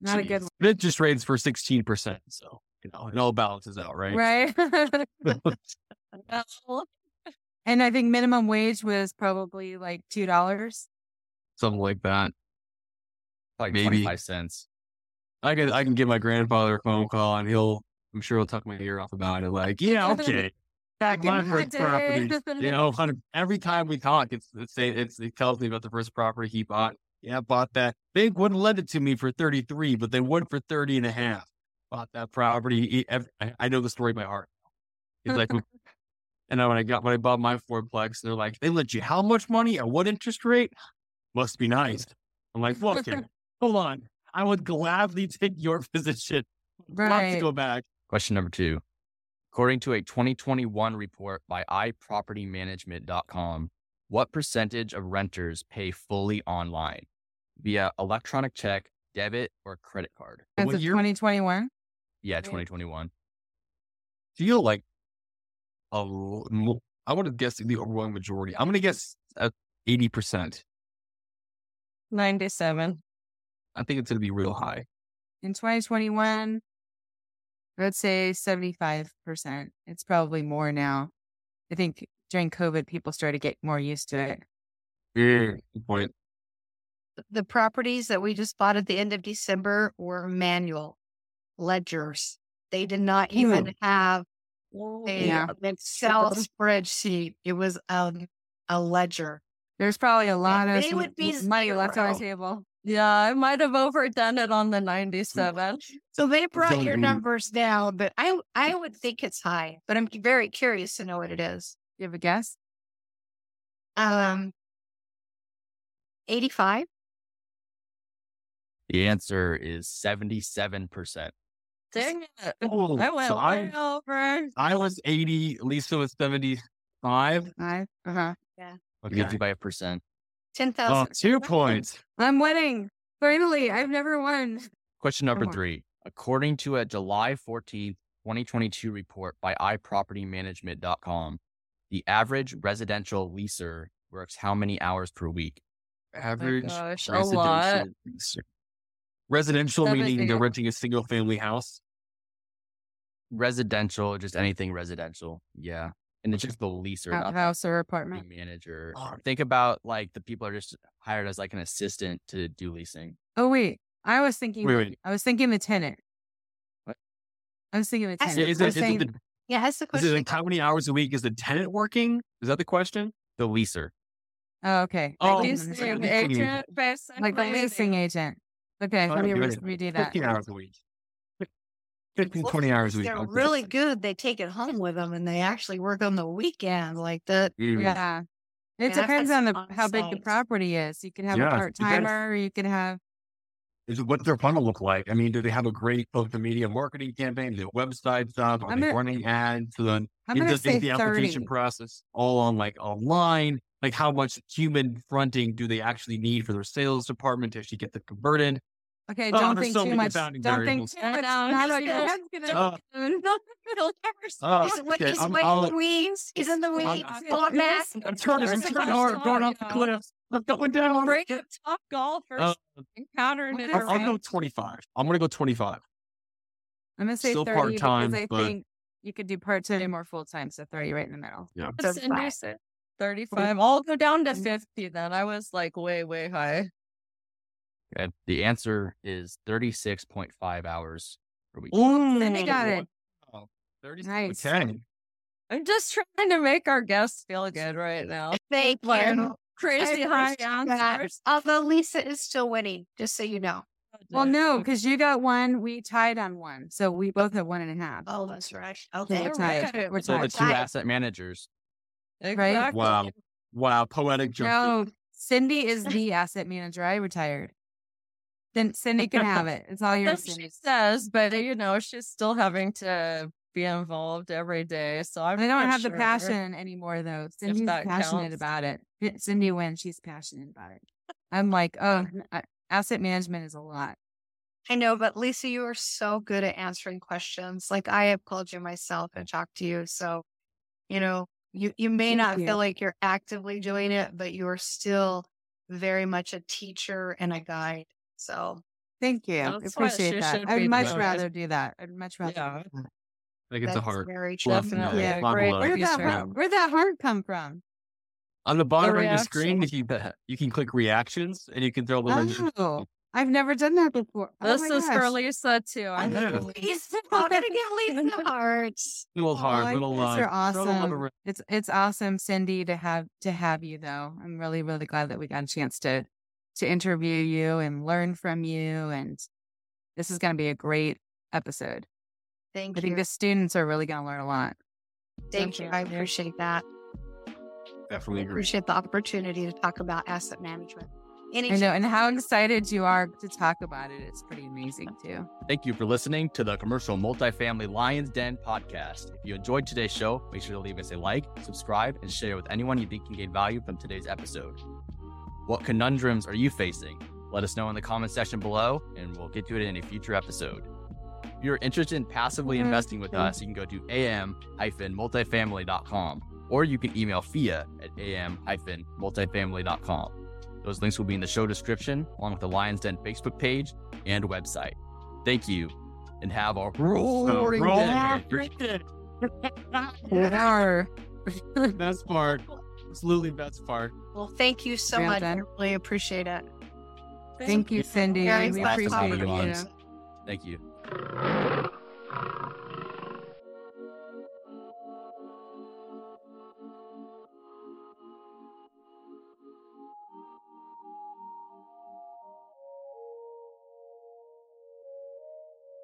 Speaker 4: Not a good one.
Speaker 6: But Interest rates for 16%. So, you know, it all balances out, right?
Speaker 4: Right. [laughs] And I think minimum wage was probably like $2.
Speaker 6: Something like that.
Speaker 2: like
Speaker 6: maybe.
Speaker 2: 25 cents.
Speaker 6: I can I can give my grandfather a phone call and he'll I'm sure he'll tuck my ear off about it. Like, yeah, okay.
Speaker 4: Back
Speaker 6: My
Speaker 4: in the
Speaker 6: first property. You know, every time we talk, it's it's it's it tells me about the first property he bought. Yeah, bought that. They wouldn't lend it to me for 33, but they would for 30 and a half. Bought that property. He- ev- I, I know the story by heart. He's like, [laughs] and then when I got when I bought my fourplex, they're like, they lent you how much money at what interest rate? Must be nice. I'm like, look, [laughs] hold on. I would gladly take your [laughs] position. Love to go back.
Speaker 2: Question number two. According to a 2021 report by iPropertyManagement.com, what percentage of renters pay fully online via electronic check, debit, or credit card?
Speaker 4: As
Speaker 6: What
Speaker 4: of 2021.
Speaker 2: Yeah, 2021.
Speaker 6: Feel like a l- mo- I would have guessed the overwhelming majority. I'm going to guess uh, 80%.
Speaker 3: 97.
Speaker 6: I think it's going to be real high.
Speaker 4: In 2021, I would say 75%. It's probably more now. I think during COVID, people started to get more used to it.
Speaker 6: Yeah. Good point.
Speaker 1: The properties that we just bought at the end of December were manual ledgers. They did not even have a
Speaker 4: Yeah.
Speaker 1: Excel [laughs] spreadsheet. It was um, a ledger.
Speaker 4: There's probably a lot of
Speaker 1: they would be
Speaker 4: money left on the table.
Speaker 3: Yeah, I might have overdone it on the 97.
Speaker 1: So they brought your
Speaker 6: Don't-
Speaker 1: numbers down, but I I would think it's high. But I'm very curious to know what it is.
Speaker 4: You have a guess?
Speaker 1: Um, 85.
Speaker 2: The answer is 77%.
Speaker 3: Dang it.
Speaker 6: Oh,
Speaker 3: I went
Speaker 6: so
Speaker 3: way
Speaker 6: I,
Speaker 3: over.
Speaker 6: I was 80. Lisa was 75. Five.
Speaker 4: Five. Uh huh.
Speaker 2: It gives you by a percent.
Speaker 1: Ten
Speaker 6: Oh,
Speaker 1: thousand.
Speaker 6: two points.
Speaker 4: I'm winning. Finally, I've never won.
Speaker 2: Question number three. According to a July 14th, 2022 report by iPropertyManagement.com, the average residential leaser works how many hours per week?
Speaker 6: Oh average
Speaker 3: gosh, a
Speaker 6: residential.
Speaker 3: lot.
Speaker 6: leaser. Residential
Speaker 3: Seven
Speaker 6: meaning they're renting a single family house.
Speaker 2: Residential, just anything residential. Yeah. And it's just the leaser, not the
Speaker 4: House or apartment.
Speaker 2: manager.
Speaker 6: Oh.
Speaker 2: Think about like the people are just hired as like an assistant to do leasing.
Speaker 4: Oh wait, I was thinking.
Speaker 6: Wait, wait.
Speaker 4: I was thinking the tenant.
Speaker 2: What?
Speaker 4: I was thinking the tenant.
Speaker 6: Is
Speaker 4: I
Speaker 6: it, it
Speaker 4: saying-
Speaker 6: the,
Speaker 1: Yeah, that's the
Speaker 6: is
Speaker 1: question.
Speaker 6: it like how many hours a week is the tenant working? Is that the question?
Speaker 2: The leaser.
Speaker 4: oh, okay.
Speaker 6: Oh,
Speaker 4: Like,
Speaker 3: Leasing
Speaker 6: leasing
Speaker 3: agent,
Speaker 4: like the leasing agent. Okay, let me re-
Speaker 6: it.
Speaker 4: redo that.
Speaker 6: 15 hours a week. 15,
Speaker 1: Well,
Speaker 6: 20 hours a week.
Speaker 1: They're
Speaker 6: Okay.
Speaker 1: really good. They take it home with them and they actually work on the weekend. Like that.
Speaker 6: Mm.
Speaker 4: Yeah. It
Speaker 1: Yeah,
Speaker 4: depends on the
Speaker 1: on
Speaker 4: how big the property is. You can have
Speaker 6: Yeah,
Speaker 4: a part timer or you can have.
Speaker 6: Is it, what's their funnel look like? I mean, do they have a great social media marketing campaign? Do website stuff? Are
Speaker 4: I'm
Speaker 6: they
Speaker 4: gonna-
Speaker 6: running ads? So then
Speaker 4: I'm
Speaker 6: it
Speaker 4: gonna
Speaker 6: does
Speaker 4: say
Speaker 6: the application
Speaker 4: thirty.
Speaker 6: process all on like online. Like how much human fronting do they actually need for their sales department to actually get them converted?
Speaker 4: Okay,
Speaker 6: Oh,
Speaker 4: don't think
Speaker 6: so
Speaker 4: too much. Don't think too much. Not like that.
Speaker 6: Uh, Oh,
Speaker 1: He's,
Speaker 6: okay,
Speaker 1: he's
Speaker 6: I'm-
Speaker 1: way
Speaker 6: I'll-
Speaker 1: in the weeds. He's in the weeds.
Speaker 6: I'm-
Speaker 1: Hot mess.
Speaker 6: I'm turning, I'm turning hard, going off the
Speaker 3: you.
Speaker 6: cliffs. I'm going down.
Speaker 3: Break up top golfers
Speaker 6: Uh,
Speaker 3: encountered it.
Speaker 6: I'll, I'll go 25. I'm going to go 25.
Speaker 4: I'm gonna say
Speaker 6: Still
Speaker 4: thirty
Speaker 6: part-time,
Speaker 4: because I
Speaker 6: but-
Speaker 4: think you could do part time or full time. So thirty right in the middle.
Speaker 3: What's Cyndee
Speaker 1: 35.
Speaker 3: 35. I'll go down to 50 then. I was like way, way high.
Speaker 2: Okay. The answer is 36.5 hours per week.
Speaker 4: Cyndee got it.
Speaker 6: Wow. 30
Speaker 4: Nice.
Speaker 6: Okay.
Speaker 3: I'm just trying to make our guests feel good right now. [laughs]
Speaker 1: Thank
Speaker 3: Like,
Speaker 1: you.
Speaker 3: crazy high
Speaker 1: appreciate that.
Speaker 3: answers.
Speaker 1: Although Lisa is still winning, just so you know.
Speaker 4: Oh, well, no, because you got one. We tied on one, so we oh. both have one and a half.
Speaker 1: Oh, that's right.
Speaker 4: Oh, so
Speaker 1: Okay.
Speaker 4: we're tied.
Speaker 3: right.
Speaker 4: We're
Speaker 2: So the two
Speaker 1: Right.
Speaker 2: asset managers.
Speaker 3: Exactly.
Speaker 6: Wow. Wow. Poetic jump.
Speaker 4: No, Cyndee is the asset manager. I retired. Then Cyndee can have it. It's all yours,
Speaker 3: she
Speaker 4: Cyndee.
Speaker 3: says, but you know, she's still having to be involved every day. So I'm
Speaker 4: I don't
Speaker 3: not
Speaker 4: have the passion anymore, though. Cyndee's
Speaker 3: that
Speaker 4: passionate
Speaker 3: counts.
Speaker 4: about it. Cyndee wins. She's passionate about it. I'm like, oh, asset management is a lot.
Speaker 1: I know, but Lisa, you are so good at answering questions. Like I have called you myself and talked to you. So, you know, you, you may
Speaker 4: Thank
Speaker 1: not
Speaker 4: you.
Speaker 1: feel like you're actively doing it, but you are still very much a teacher and a guide. So
Speaker 4: Thank you.
Speaker 3: That's what
Speaker 4: Appreciate that. I'd
Speaker 3: be
Speaker 4: much
Speaker 3: doing.
Speaker 4: rather do that. I'd much rather.
Speaker 3: Yeah.
Speaker 6: Like it's a
Speaker 1: that's
Speaker 6: heart.
Speaker 1: very true.
Speaker 6: Love
Speaker 3: Definitely.
Speaker 4: Yeah.
Speaker 3: great.
Speaker 4: Where'd that, heart, where'd that heart come from?
Speaker 6: On the bottom
Speaker 3: The
Speaker 6: right of the screen,
Speaker 3: reaction.
Speaker 6: if you [laughs] you can click reactions and you can throw a little.
Speaker 4: Oh, I've never done that before. Oh
Speaker 3: This
Speaker 4: my
Speaker 3: is for
Speaker 4: gosh.
Speaker 3: Lisa too. I
Speaker 6: know.
Speaker 3: know.
Speaker 1: Lisa, [laughs] oh I'm gonna get Lisa hearts.
Speaker 6: Little oh, heart,
Speaker 4: Oh,
Speaker 6: little
Speaker 4: you guys are
Speaker 6: a little
Speaker 4: awesome.
Speaker 6: around.
Speaker 4: It's it's awesome, Cyndee, to have to have you though. I'm really really glad that we got a chance to to interview you and learn from you, and this is going to be a great episode.
Speaker 1: Thank
Speaker 4: I
Speaker 1: you.
Speaker 4: I think the students are really going to learn a lot.
Speaker 1: Thank you. I appreciate that.
Speaker 6: Definitely agree.
Speaker 1: Appreciate the opportunity to talk about asset management.
Speaker 4: I know, and how excited you are to talk about it. It's pretty amazing too.
Speaker 2: Thank you for listening to the Commercial Multifamily Lions Den podcast. If you enjoyed today's show, make sure to leave us a like, subscribe, and share with anyone you think can gain value from today's episode. What conundrums are you facing? Let us know in the comment section below, and we'll get to it in a future episode. If you're interested in passively
Speaker 4: Mhm.
Speaker 2: investing with us, you can go to am-multifamily.com or you can email Fiya at am-multifamily.com. Those links will be in the show description, along with the Lions Den Facebook page and website. Thank you, and have a roaring
Speaker 6: roll.
Speaker 2: day.
Speaker 4: Or
Speaker 6: Best part absolutely best part.
Speaker 1: Well, thank you so much. much. Really appreciate it.
Speaker 4: Thank, thank you, Cyndee.
Speaker 1: Yeah,
Speaker 4: we appreciate.
Speaker 2: Thank you.